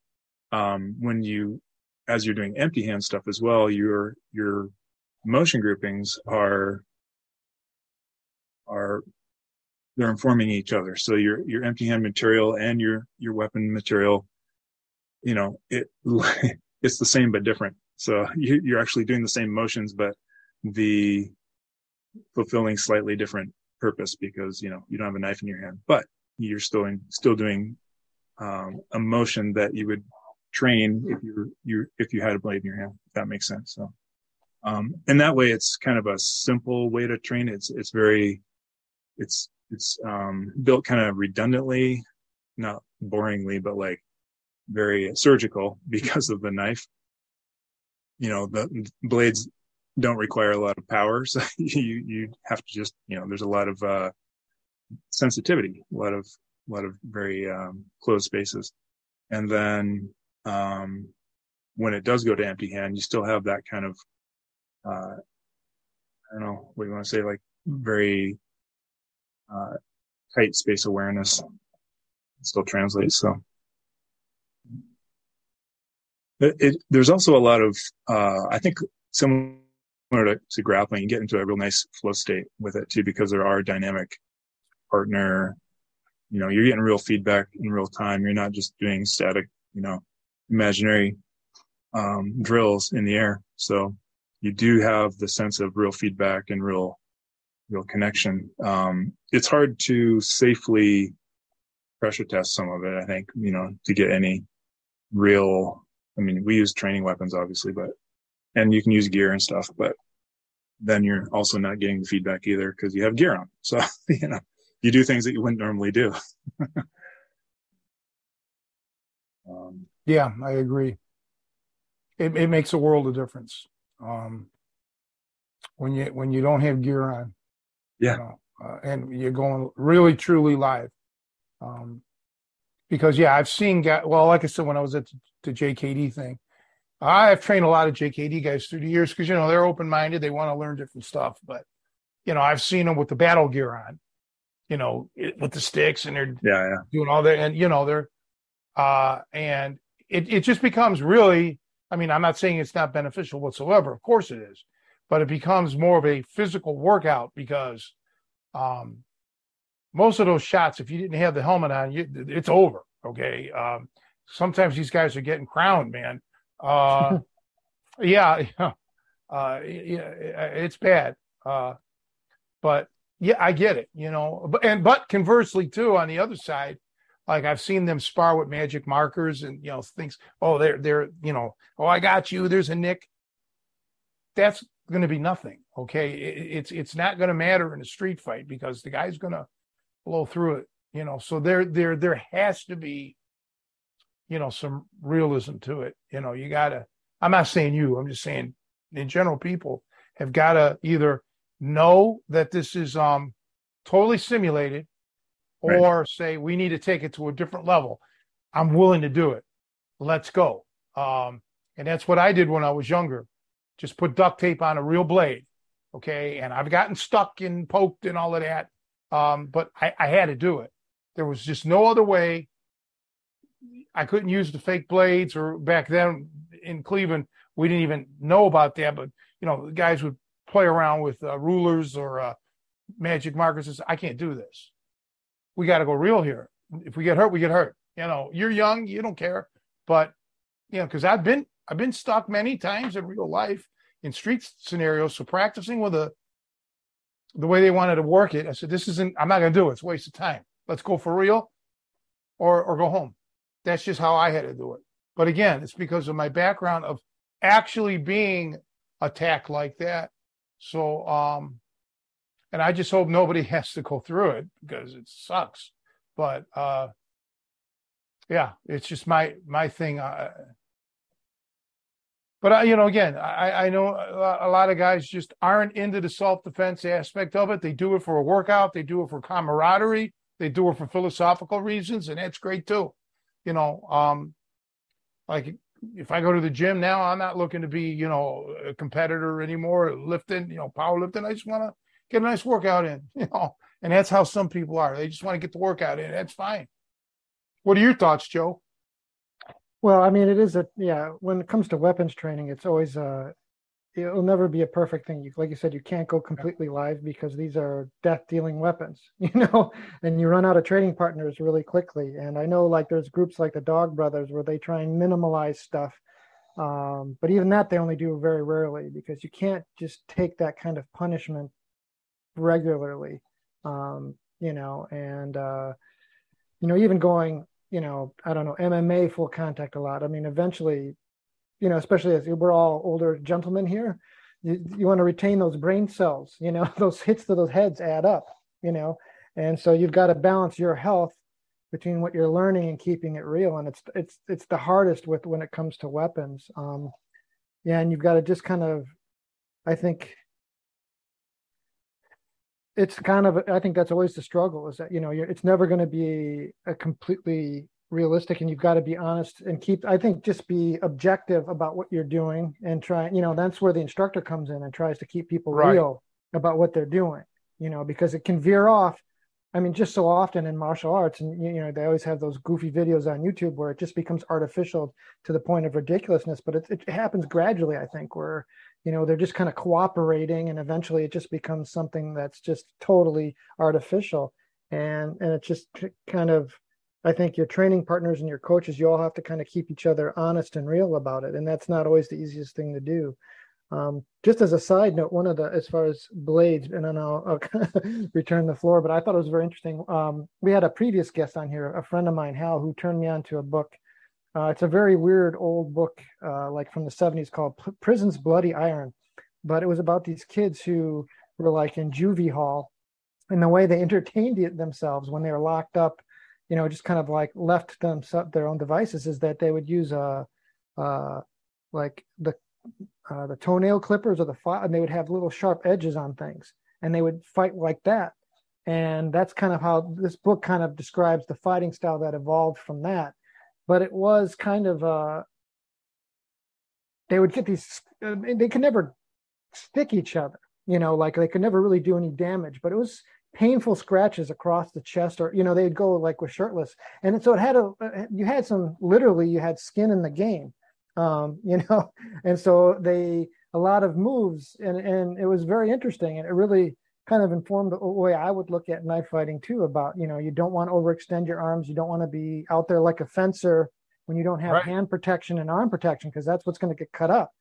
um, when you, as you're doing empty hand stuff as well, your, your motion groupings are, are, they're informing each other. So your, your empty hand material and your, your weapon material, you know, it, it's the same but different. So you, you're actually doing the same motions, but the fulfilling slightly different purpose because you know you don't have a knife in your hand, but you're still in, still doing um, a motion that you would train if you you if you had a blade in your hand. If that makes sense. So, um, and that way, it's kind of a simple way to train. It's it's very it's it's um, built kind of redundantly, not boringly, but like very surgical because of the knife. You know, the blades don't require a lot of power. So you, you have to just, you know, there's a lot of, uh, sensitivity, a lot of, a lot of very, um, closed spaces. And then, um, when it does go to empty hand, you still have that kind of, uh, I don't know what you want to say, like very, uh, tight space awareness. It still translates. So it, it, there's also a lot of, uh, I think similar to, to grappling, you get into a real nice flow state with it too, because there are dynamic partner, you know, you're getting real feedback in real time. You're not just doing static, you know, imaginary, um, drills in the air. So you do have the sense of real feedback and real, real connection. Um, it's hard to safely pressure test some of it, I think, you know, to get any real, I mean, we use training weapons, obviously, but, and you can use gear and stuff, but then you're also not getting the feedback either because you have gear on. So, you know, you do things that you wouldn't normally do. um, Yeah, I agree. It it makes a world of difference. Um, when you when you don't have gear on, Yeah. you know, uh, and you're going really truly live. Um, because yeah, I've seen guys. Well, like I said, when I was at the JKD thing, I've trained a lot of JKD guys through the years because you know they're open minded, they want to learn different stuff. But you know, I've seen them with the battle gear on, you know, it, with the sticks, and they're yeah, yeah. doing all that, and you know they're, uh, and it it just becomes really. I mean, I'm not saying it's not beneficial whatsoever. Of course it is, but it becomes more of a physical workout because um, most of those shots, if you didn't have the helmet on, you, it's over. Okay. Um, sometimes these guys are getting crowned, man. Uh, yeah, yeah, uh, yeah, it's bad. Uh, but yeah, I get it, you know. But and but conversely too, on the other side, like I've seen them spar with magic markers and you know things. Oh, they're they're you know. Oh, I got you. There's a nick. That's going to be nothing. Okay, it, it's it's not going to matter in a street fight because the guy's going to blow through it. You know, so there there there has to be, you know, some realism to it. You know, you got to. I'm not saying you. I'm just saying in general, people have got to either know that this is um totally simulated, or right. say we need to take it to a different level. I'm willing to do it. Let's go. Um, and that's what I did when I was younger. Just put duct tape on a real blade. Okay. And I've gotten stuck and poked and all of that. Um, but I, I had to do it. There was just no other way. I couldn't use the fake blades, or back then in Cleveland, we didn't even know about that. But you know, guys would play around with uh, rulers or uh, magic markers. I can't do this. We got to go real here. If we get hurt, we get hurt. You know, you're young, you don't care, but you know, because I've been I've been stuck many times in real life in street scenarios. So practicing with a the way they wanted to work it. I said, this isn't, I'm not going to do it. It's a waste of time. Let's go for real or, or go home. That's just how I had to do it. But again, it's because of my background of actually being attacked like that. So, um, and I just hope nobody has to go through it because it sucks. But, uh, yeah, it's just my, my thing. Uh, but uh, you know, again, I, I know a lot of guys just aren't into the self-defense aspect of it. They do it for a workout, they do it for camaraderie, they do it for philosophical reasons, and that's great too. You know, um, like if I go to the gym now, I'm not looking to be, you know, a competitor anymore, lifting, you know, powerlifting. I just want to get a nice workout in, you know, and that's how some people are. They just want to get the workout in. That's fine. What are your thoughts, Joe? Well, I mean, it is a yeah. When it comes to weapons training, it's always uh it'll never be a perfect thing. You, like you said, you can't go completely live because these are death-dealing weapons, you know, and you run out of training partners really quickly. And I know like there's groups like the Dog Brothers where they try and minimalize stuff, um, but even that they only do very rarely because you can't just take that kind of punishment regularly, um, you know, and uh, you know even going you know, I don't know, MMA full contact a lot. I mean, eventually, you know, especially as we're all older gentlemen here, you, you want to retain those brain cells, you know, those hits to those heads add up, you know, and so you've got to balance your health between what you're learning and keeping it real. And it's, it's, it's the hardest with when it comes to weapons. Um, yeah. And you've got to just kind of, I think, it's kind of i think that's always the struggle is that you know it's never going to be a completely realistic and you've got to be honest and keep i think just be objective about what you're doing and try you know that's where the instructor comes in and tries to keep people right. real about what they're doing you know because it can veer off i mean just so often in martial arts and you know they always have those goofy videos on youtube where it just becomes artificial to the point of ridiculousness but it, it happens gradually i think where you know they're just kind of cooperating and eventually it just becomes something that's just totally artificial. And and it's just kind of i think your training partners and your coaches you all have to kind of keep each other honest and real about it and that's not always the easiest thing to do. Um, just as a side note one of the as far as blades and then i'll, I'll return the floor but i thought it was very interesting. Um, we had a previous guest on here a friend of mine hal who turned me on to a book uh, it's a very weird old book, uh, like from the 70s, called P- Prison's Bloody Iron. But it was about these kids who were like in juvie hall and the way they entertained it themselves when they were locked up, you know, just kind of like left them their own devices is that they would use a, uh, uh, like the, uh, the toenail clippers or the file, and they would have little sharp edges on things and they would fight like that and that's kind of how this book kind of describes the fighting style that evolved from that. But it was kind of uh, they would get these they could never stick each other, you know, like they could never really do any damage. But it was painful scratches across the chest, or you know, they'd go like with shirtless, and so it had a uh, you had some literally you had skin in the game, um, you know, and so they a lot of moves, and and it was very interesting, and it really kind of informed the way I would look at knife fighting too. About you know, you don't want to overextend your arms, you don't want to be out there like a fencer when you don't have right. hand protection and arm protection because that's what's going to get cut up,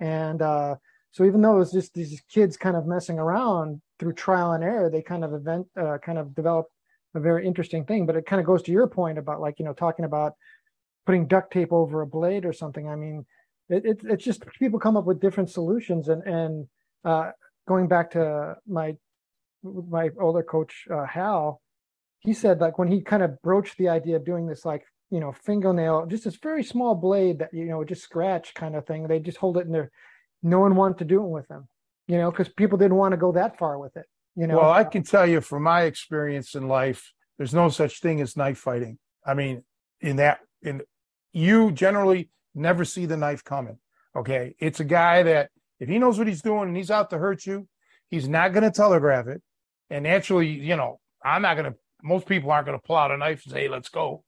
and uh, so even though it was just these kids kind of messing around through trial and error, they kind of event uh, kind of developed a very interesting thing. But it kind of goes to your point about like you know talking about putting duct tape over a blade or something. I mean, it, it it's just people come up with different solutions and and uh, going back to my my older coach uh, Hal, he said like when he kind of broached the idea of doing this like you know fingernail, just this very small blade that you know just scratch kind of thing. They just hold it in their no one wanted to do it with them, you know, because people didn't want to go that far with it. You know. Well, I can tell you from my experience in life, there's no such thing as knife fighting. I mean, in that, in you generally never see the knife coming. Okay, it's a guy that if he knows what he's doing and he's out to hurt you, he's not going to telegraph it. And actually, you know, I'm not going to. Most people aren't going to pull out a knife and say, "Hey, let's go."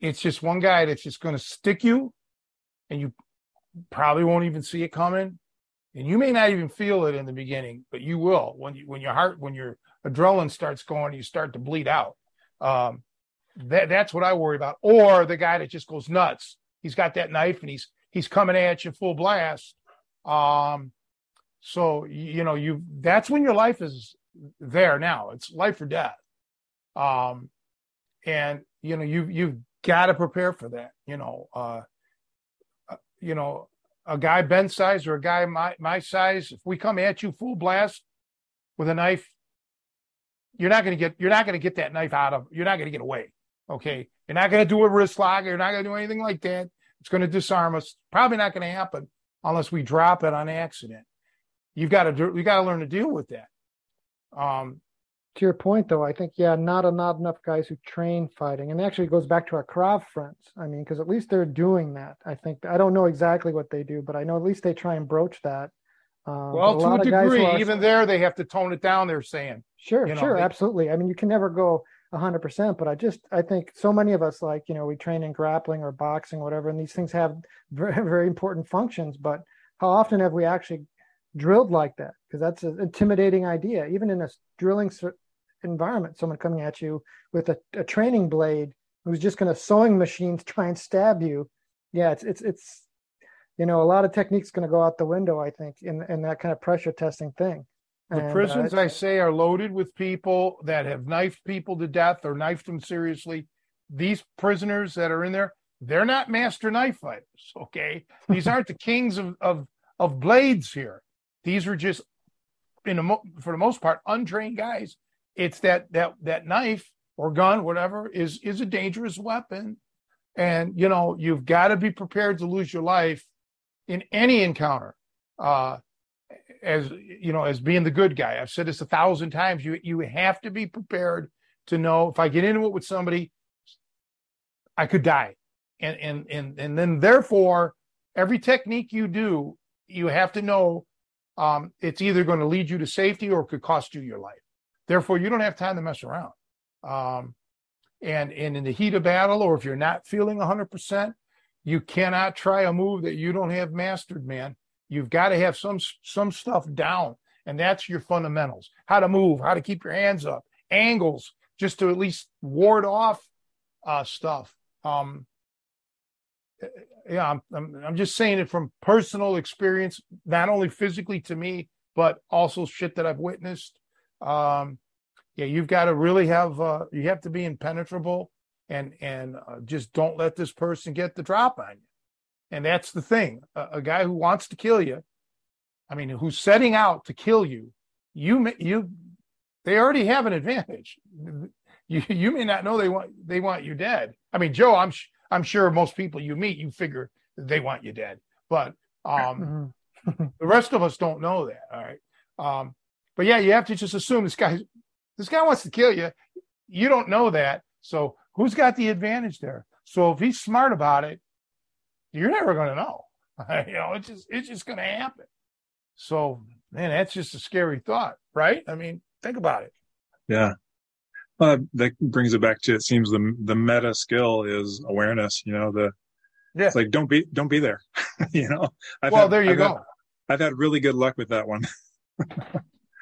It's just one guy that's just going to stick you, and you probably won't even see it coming and you may not even feel it in the beginning, but you will when you when your heart when your adrenaline starts going, you start to bleed out. Um, that that's what I worry about. Or the guy that just goes nuts. He's got that knife and he's he's coming at you full blast. Um, so you know you that's when your life is there now. It's life or death. Um, and you know you you've got to prepare for that. You know, uh, uh you know a guy Ben's size or a guy my my size, if we come at you full blast with a knife, you're not going to get you're not going to get that knife out of you're not going to get away. Okay, you're not going to do a wrist lock. You're not going to do anything like that. It's going to disarm us. Probably not going to happen unless we drop it on accident. You've got to you got to learn to deal with that. Um, to your point though i think yeah not, a, not enough guys who train fighting. And actually goes back to our krav friends i mean because at least they're doing that. I think i don't know exactly what they do but i know at least they try and broach that. Um, well to a degree are, even there they have to tone it down they're saying sure you know, sure they, absolutely. I mean you can never go 100% but i just i think so many of us like you know we train in grappling or boxing or whatever and these things have very, very important functions but how often have we actually drilled like that because that's an intimidating idea even in a drilling environment, someone coming at you with a, a training blade who's just going to sewing machines try and stab you. Yeah, it's it's it's you know a lot of techniques going to go out the window. I think in in that kind of pressure testing thing. The and, uh, prisons, uh, I say, are loaded with people that have knifed people to death or knifed them seriously. These prisoners that are in there, they're not master knife fighters. Okay, these aren't the kings of of of blades here. These are just, in a mo- for the most part, untrained guys it's that that that knife or gun, whatever, is is a dangerous weapon, and you know you've got to be prepared to lose your life in any encounter. Uh, as you know, as being the good guy, I've said this a thousand times. You you have to be prepared to know if I get into it with somebody, I could die, and and and and then therefore every technique you do, you have to know um, it's either going to lead you to safety or it could cost you your life. Therefore, you don't have time to mess around. Um, and, and in the heat of battle, or if you're not feeling 100%, you cannot try a move that you don't have mastered, man. You've got to have some some stuff down, and that's your fundamentals: how to move, how to keep your hands up, angles, just to at least ward off uh, stuff. Um, yeah, I'm, I'm I'm just saying it from personal experience, not only physically to me, but also shit that I've witnessed um, yeah, you've got to really have uh, you have to be impenetrable and and uh, just don't let this person get the drop on you. And that's the thing. A, a, guy who wants to kill you, I mean, who's setting out to kill you, you you they already have an advantage. You you may not know they want they want you dead. I mean, Joe, I'm I'm sure most people you meet, you figure they want you dead, but um, mm-hmm. the rest of us don't know that. All right. Um, but yeah, you have to just assume this guy This guy wants to kill you. You don't know that. So who's got the advantage there? So if he's smart about it, you're never going to know. you know, it's just it's just going to happen. So man, that's just a scary thought, right? I mean, think about it. Yeah. Uh, that brings it back to it seems the the meta skill is awareness. You know the yeah. It's like don't be don't be there. you know. I've well, had, there you I've go. Had, I've had really good luck with that one.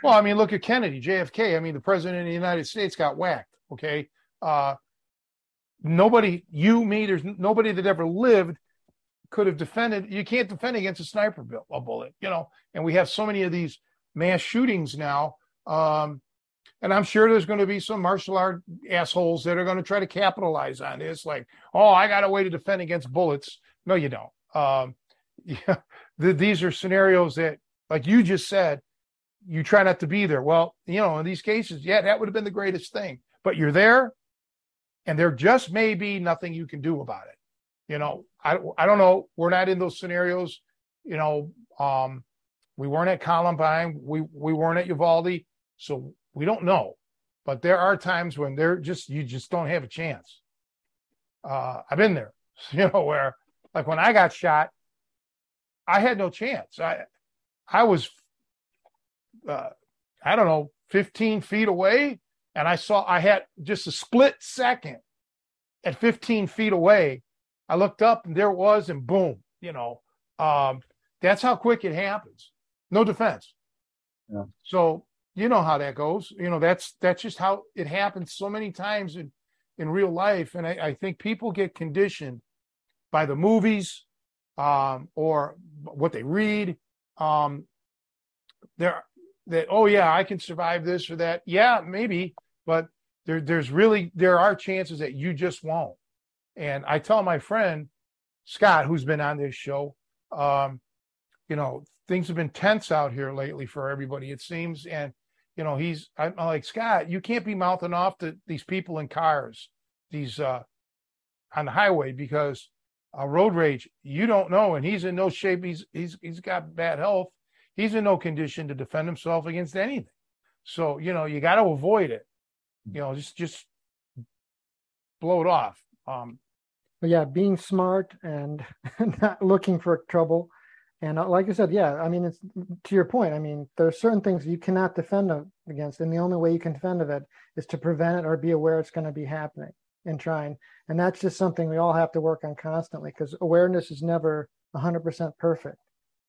well, I mean, look at Kennedy, JFK. I mean, the president of the United States got whacked. Okay. Uh, nobody, you, me, there's nobody that ever lived could have defended. You can't defend against a sniper a bullet, you know. And we have so many of these mass shootings now. Um, and I'm sure there's going to be some martial art assholes that are going to try to capitalize on this. Like, oh, I got a way to defend against bullets. No, you don't. Um, yeah, the, these are scenarios that, like you just said, you try not to be there. Well, you know, in these cases, yeah, that would have been the greatest thing. But you're there, and there just may be nothing you can do about it. You know, I I don't know. We're not in those scenarios. You know, um, we weren't at Columbine. We we weren't at Uvalde. So we don't know, but there are times when they're just you just don't have a chance. Uh, I've been there, you know, where like when I got shot, I had no chance. I I was uh, I don't know 15 feet away, and I saw I had just a split second at 15 feet away. I looked up and there it was, and boom, you know, um, that's how quick it happens. No defense. Yeah. So you know how that goes. You know, that's that's just how it happens so many times in in real life. And I, I think people get conditioned by the movies um, or what they read. Um, there that oh yeah, I can survive this or that. Yeah, maybe, but there there's really there are chances that you just won't. And I tell my friend Scott, who's been on this show, um, you know, things have been tense out here lately for everybody, it seems. And you know, he's I'm like Scott, you can't be mouthing off to these people in cars, these uh on the highway because uh, road rage, you don't know, and he's in no shape. He's he's he's got bad health. He's in no condition to defend himself against anything. So you know, you got to avoid it. You know, just just blow it off. Um, but yeah, being smart and not looking for trouble and uh, like I said, yeah, I mean, it's to your point. I mean, there are certain things you cannot defend against, and the only way you can defend of it is to prevent it or be aware it's going to be happening and trying. And that's just something we all have to work on constantly because awareness is never 100% perfect.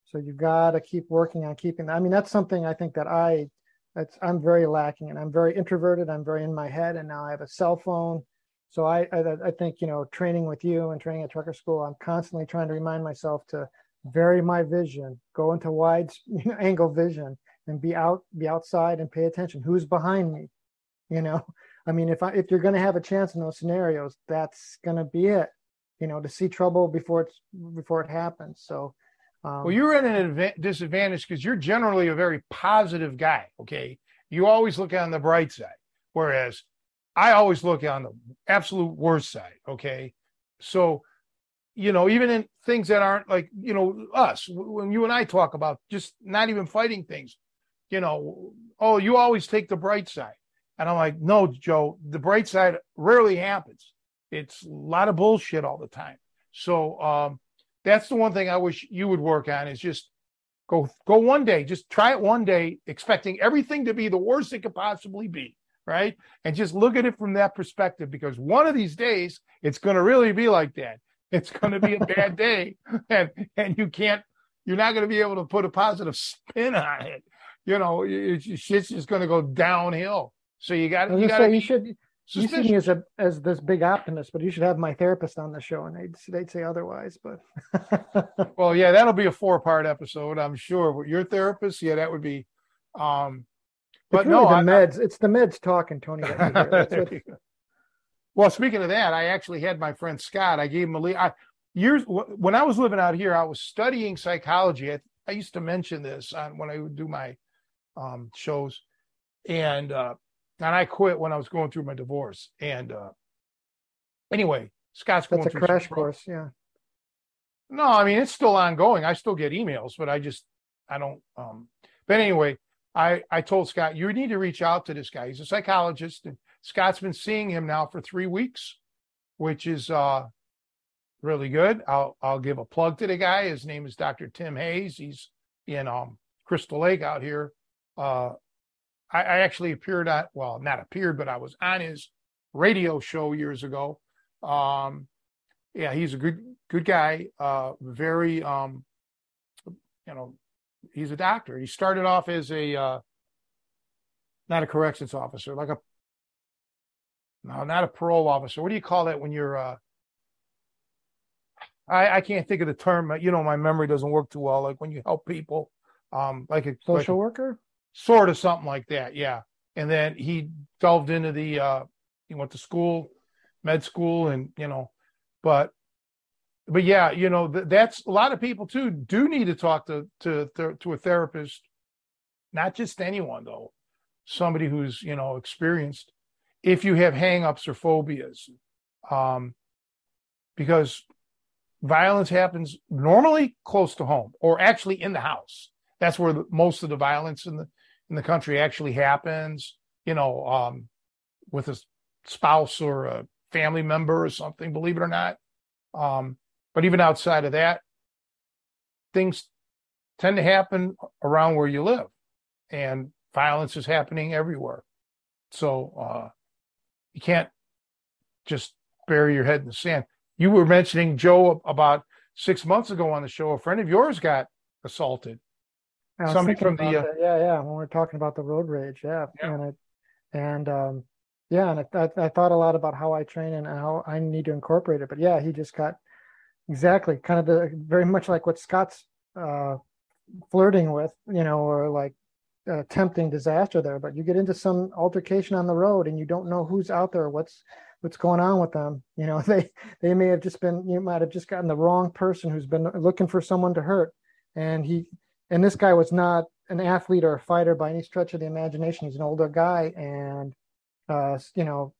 So you've got to keep working on keeping. I mean, that's something I think that I, that's I'm very lacking, and I'm very introverted. I'm very in my head, and now I have a cell phone. So I, I, I think you know, training with you and training at tracker school, I'm constantly trying to remind myself to vary my vision, go into wide angle vision, and be out, be outside, and pay attention. Who's behind me? You know, I mean, if I if you're going to have a chance in those scenarios, that's going to be it. You know, to see trouble before it's before it happens. So, um, well, you're at an disadvantage because you're generally a very positive guy. Okay, you always look on the bright side, whereas I always look on the absolute worst side. Okay, so you know, even in things that aren't like, you know, us, when you and I talk about just not even fighting things, you know, oh, you always take the bright side. And I'm like, no, Joe, the bright side rarely happens. It's a lot of bullshit all the time. So um, that's the one thing I wish you would work on is just go go one day, just try it one day, expecting everything to be the worst it could possibly be, right? And just look at it from that perspective because one of these days it's going to really be like that it's going to be a bad day, and and you can't. You're not going to be able to put a positive spin on it. You know, it's, shit's just going to go downhill. So you got. You got. You should. You see me as a as this big optimist, but you should have my therapist on the show, and they'd they'd say otherwise. But well, yeah, that'll be a four part episode, I'm sure. But your therapist, yeah, that would be. Um, but really no, the I, meds. I, it's the meds talking, Tony. Well, speaking of that, I actually had my friend Scott. I gave him a I, years when I was living out here. I was studying psychology. I, I used to mention this on when I would do my um, shows, and uh, and I quit when I was going through my divorce. And uh, anyway, Scott's going That's a crash course. Yeah. No, I mean it's still ongoing. I still get emails, but I just I don't. Um, but anyway, I, I told Scott, you need to reach out to this guy. He's a psychologist, and Scott's been seeing him now for three weeks, which is uh, really good. I'll I'll give a plug to the guy. His name is Dr. Tim Hayes. He's in um, Crystal Lake out here. Uh, I, I actually appeared at well, not appeared, but I was on his radio show years ago. Um, yeah, he's a good good guy. Uh, very um, you know, he's a doctor. He started off as a uh, not a corrections officer, like a no, not a parole officer. What do you call that when you're uh, I, I can't think of the term. You know, my memory doesn't work too well. Like when you help people, um, like a social like worker, sort of something like that. Yeah. And then he delved into the. Uh, he went to school, med school, and you know, but, but yeah, you know, th- that's a lot of people too do need to talk to to to a therapist, not just anyone though, somebody who's you know experienced. If you have hangups or phobias, um, because violence happens normally close to home or actually in the house. That's where the, most of the violence in the in the country actually happens. You know, um, with a spouse or a family member or something. Believe it or not. Um, but even outside of that, things tend to happen around where you live, and violence is happening everywhere. So uh, you can't just bury your head in the sand you were mentioning Joe about six months ago on the show. A friend of yours got assaulted. Somebody from the uh, yeah yeah when we are talking about the road rage yeah, yeah. and it and um yeah and I, I, I thought a lot about how I train and how I need to incorporate it. But yeah, he just got exactly kind of the very much like what Scott's uh, flirting with, you know, or like uh, tempting disaster there. But you get into some altercation on the road and you don't know who's out there, what's what's going on with them. You know, they they may have just been you might have just gotten the wrong person who's been looking for someone to hurt, and he and this guy was not an athlete or a fighter by any stretch of the imagination. He's an older guy, and uh, you know,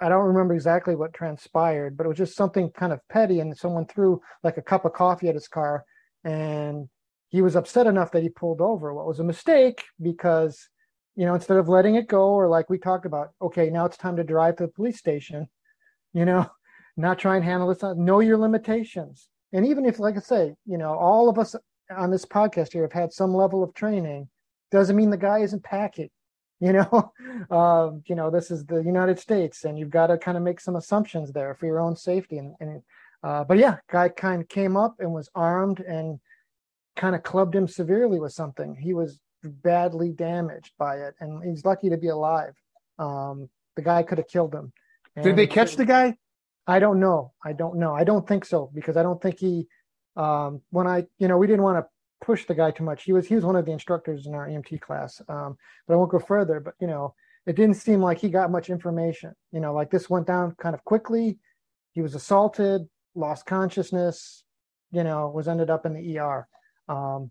I don't remember exactly what transpired, but it was just something kind of petty, and someone threw like a cup of coffee at his car, and he was upset enough that he pulled over. What was a mistake because you know, instead of letting it go, or like we talked about, okay, now it's time to drive to the police station, you know, not try and handle this, know your limitations. And even if, like I say, you know, all of us on this podcast here have had some level of training, doesn't mean the guy isn't packing. You know, uh, you know, this is the United States, and you've got to kind of make some assumptions there for your own safety. And, and uh, but yeah, guy kind of came up and was armed and kind of clubbed him severely with something. He was badly damaged by it, and he's lucky to be alive. Um, the guy could have killed him. And Did they catch the guy? I don't know. I don't know. I don't think so because I don't think he. Um, when I, you know, we didn't want to push the guy too much. He was he was one of the instructors in our EMT class. Um, but I won't go further. But you know, it didn't seem like he got much information. You know, like this went down kind of quickly. He was assaulted, lost consciousness. You know, was ended up in the ER. Um,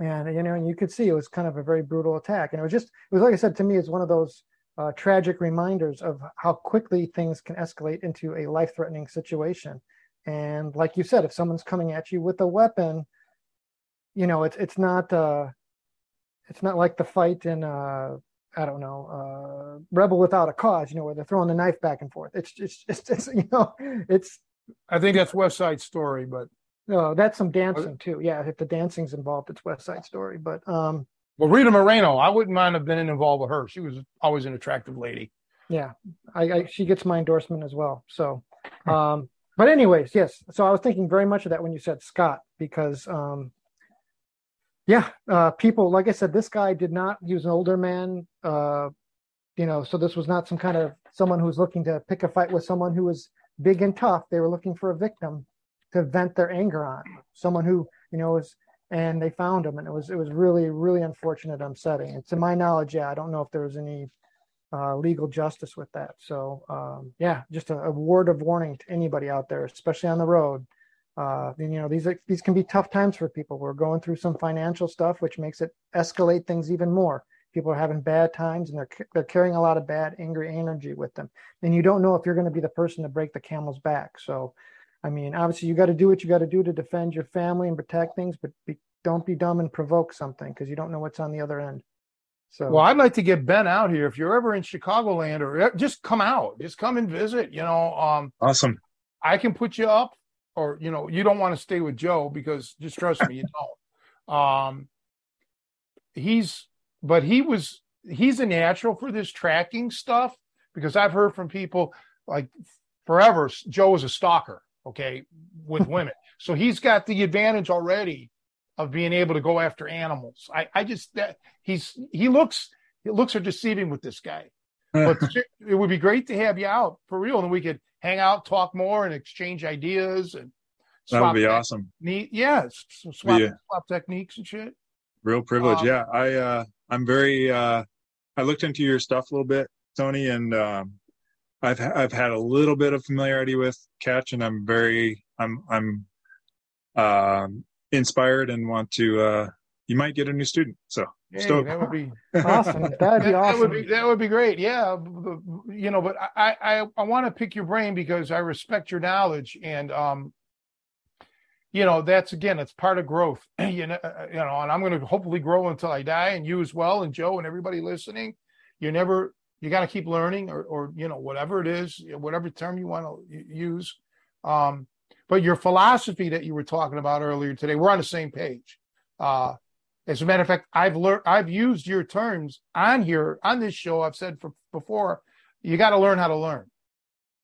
and you know and you could see it was kind of a very brutal attack and it was just it was like i said to me it's one of those uh, tragic reminders of how quickly things can escalate into a life-threatening situation and like you said if someone's coming at you with a weapon you know it's it's not uh it's not like the fight in uh I don't know, uh, rebel without a cause, you know, where they're throwing the knife back and forth. It's just, it's, it's, you know, it's. I think that's West Side Story, but no, that's some dancing too. Yeah, if the dancing's involved, it's West Side Story. But um, well, Rita Moreno, I wouldn't mind have been involved with her. She was always an attractive lady. Yeah, I, I she gets my endorsement as well. So, um, but anyways, yes. So I was thinking very much of that when you said Scott because, um, yeah, uh, people like I said, this guy did not. He was an older man. Uh, you know, so this was not some kind of someone who was looking to pick a fight with someone who was big and tough. They were looking for a victim to vent their anger on someone who you know was and they found him and it was it was really really unfortunate upsetting. And to my knowledge yeah i don't know if there was any uh, legal justice with that. So um, yeah just a, a, word of warning to anybody out there especially on the road. Uh, and, you know these are, these can be tough times for people. We're going through some financial stuff which makes it escalate things even more. People are having bad times and they're they're carrying a lot of bad angry energy with them. And you don't know if you're going to be the person to break the camel's back. So I mean, obviously, you got to do what you got to do to defend your family and protect things, but be, don't be dumb and provoke something because you don't know what's on the other end. So Well, I'd like to get Ben out here. If you're ever in Chicagoland or uh, just come out, just come and visit. You know, um, Awesome. I can put you up, or you know, you don't want to stay with Joe because just trust me, you don't. Um, he's, but he was, he's a natural for this tracking stuff because I've heard from people like forever. Joe was a stalker, okay, with women, so he's got the advantage already of being able to go after animals. I, I just that he's he looks it looks are deceiving with this guy. But it would be great to have you out for real, and we could hang out, talk more, and exchange ideas and that would be tech- awesome. Neat, yeah, swap, Yeah. swap techniques and shit. Real privilege. Um, yeah. I, uh, I'm very, uh, I looked into your stuff a little bit, Tony, and, um, I've, I've had a little bit of familiarity with catch and I'm very, I'm, I'm, um, inspired and want to, uh, you might get a new student. So Hey, Stoked. that would be awesome. That'd be that, that would be that would be great. Yeah, b- b- you know, but I I I want to pick your brain because I respect your knowledge and um, you know, that's again, it's part of growth. you know, uh, you know, and I'm going to hopefully grow until I die, and you as well, and Joe and everybody listening. you're never, you got to keep learning, or or you know, whatever it is, whatever term you want to use. Um, but your philosophy that you were talking about earlier today, we're on the same page. Uh, as a matter of fact, I've learned, I've used your terms on here on this show. I've said for, before, you got to learn how to learn,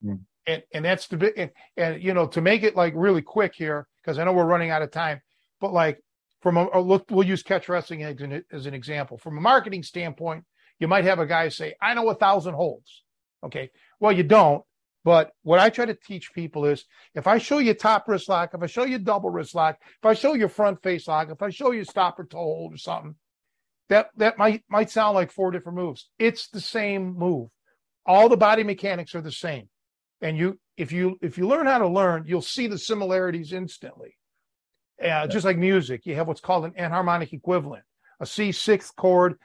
Mm. and and that's the big And, and you know, to make it like really quick here, because I know we're running out of time. But like from a, a look, we'll use catch wrestling as an, as an example. From a marketing standpoint, you might have a guy say, "I know a thousand holds." Okay, well, you don't. But what I try to teach people is if I show you top wrist lock, if I show you double wrist lock, if I show you front face lock, if I show you stopper toe hold or something, that that might might sound like four different moves. It's the same move. All the body mechanics are the same. And you if you if you learn how to learn, you'll see the similarities instantly. Uh, just like music, you have what's called an enharmonic equivalent. A C sixth chord,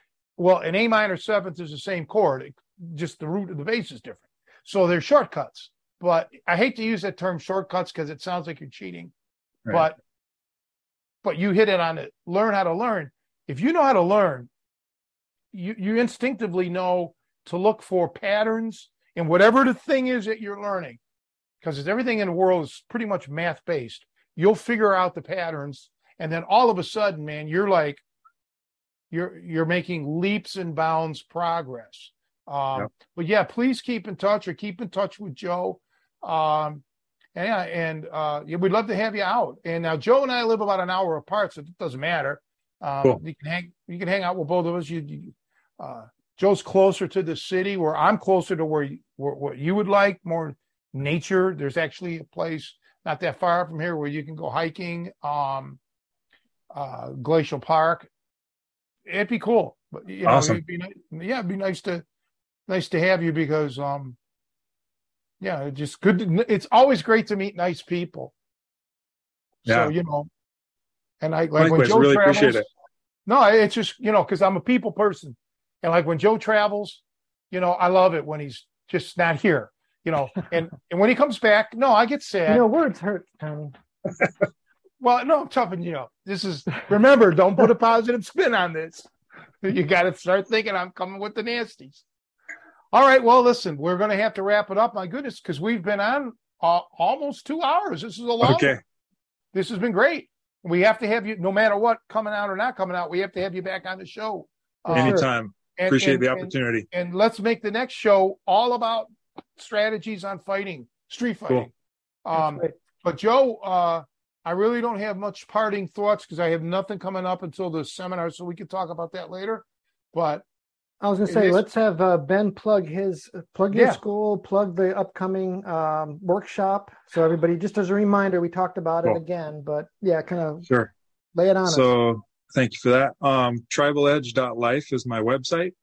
well, an A minor seventh is the same chord, it- just the root of the bass is different. So they're shortcuts. But I hate to use that term shortcuts because it sounds like you're cheating. Right. But but you hit it on it. Learn how to learn. If you know how to learn, you you instinctively know to look for patterns in whatever the thing is that you're learning. Because everything in the world is pretty much math based. You'll figure out the patterns, and then all of a sudden, man, you're like you're you're making leaps and bounds progress. Um, Yep. But yeah, please keep in touch or keep in touch with Joe. Um, and yeah, and uh, yeah, we'd love to have you out. And now Joe and I live about an hour apart, so it doesn't matter. Um, Cool. You can hang, you can hang out with both of us. You, you uh, Joe's closer to the city, where I'm closer to where, you, where what you would like, more nature. There's actually a place not that far from here where you can go hiking. Um, uh, Glacial Park. It'd be cool, but you know, Awesome. it'd be ni- yeah, it'd be nice to nice to have you because um, yeah, it's just good. To, it's always great to meet nice people. Yeah. So you know, and I like when Joe really travels. appreciate it. No, it's just you know because I'm a people person, and like when Joe travels, you know, I love it when he's just not here. You know, and and when he comes back, no, I get sad. You know, words hurt, Tony. Well, no, I'm toughing you up. This is remember, don't put a positive spin on this. You got to start thinking I'm coming with the nasties. All right. Well, listen, we're going to have to wrap it up. My goodness, because we've been on uh, almost two hours. This is a long. Okay. This has been great. We have to have you, no matter what, coming out or not coming out. We have to have you back on the show. For Um. Anytime. and- Appreciate and- the opportunity. and let's make the next show all about strategies on fighting, street fighting. Um, but Joe, uh, I really don't have much parting thoughts because I have nothing coming up until the seminar, so we could talk about that later. But I was going to say, is- let's have uh, Ben plug his plug your Yeah. school, plug the upcoming um, workshop. So everybody, just as a reminder, we talked about it again, but yeah, kind of Sure. lay it on us. So thank you for that. Um, tribaledge.life is my website.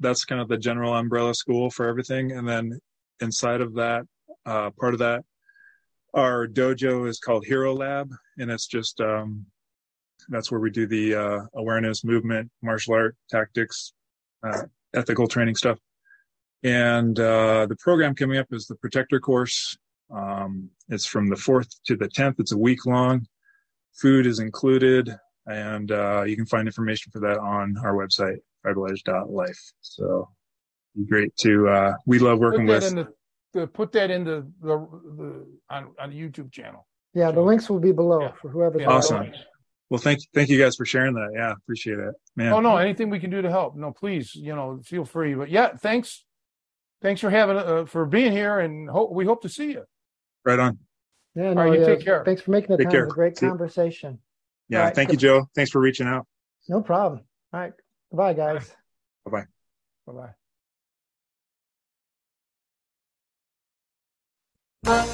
That's kind of the general umbrella school for everything. And then inside of that, uh, part of that, our dojo is called Hero Lab. And it's just, um, that's where we do the, uh, awareness movement, martial art tactics, uh, ethical training stuff. And, uh, the program coming up is the protector course. Um, it's from the fourth to the 10th. It's a week long. Food is included and uh, you can find information for that on our website tribaledge.life. So great to, uh, we love working with. In the, the put that in the, the, the on, on the YouTube channel. Yeah, the links will be below Yeah. for whoever. Yeah, Awesome. watching. Well, thank thank you guys for sharing that. Yeah, appreciate it, man. Oh no, anything we can do to help. No, please, you know, feel free. But yeah, thanks, thanks for having uh, for being here, and hope we hope to see you. Right on. Yeah, no, All right, you yeah. take care. Thanks for making the Take time. It care. was a great See you. conversation. Yeah, All right. thank you, Joe. Thanks for reaching out. No problem. All right. Goodbye, guys. Bye bye. Bye bye. Thank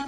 you.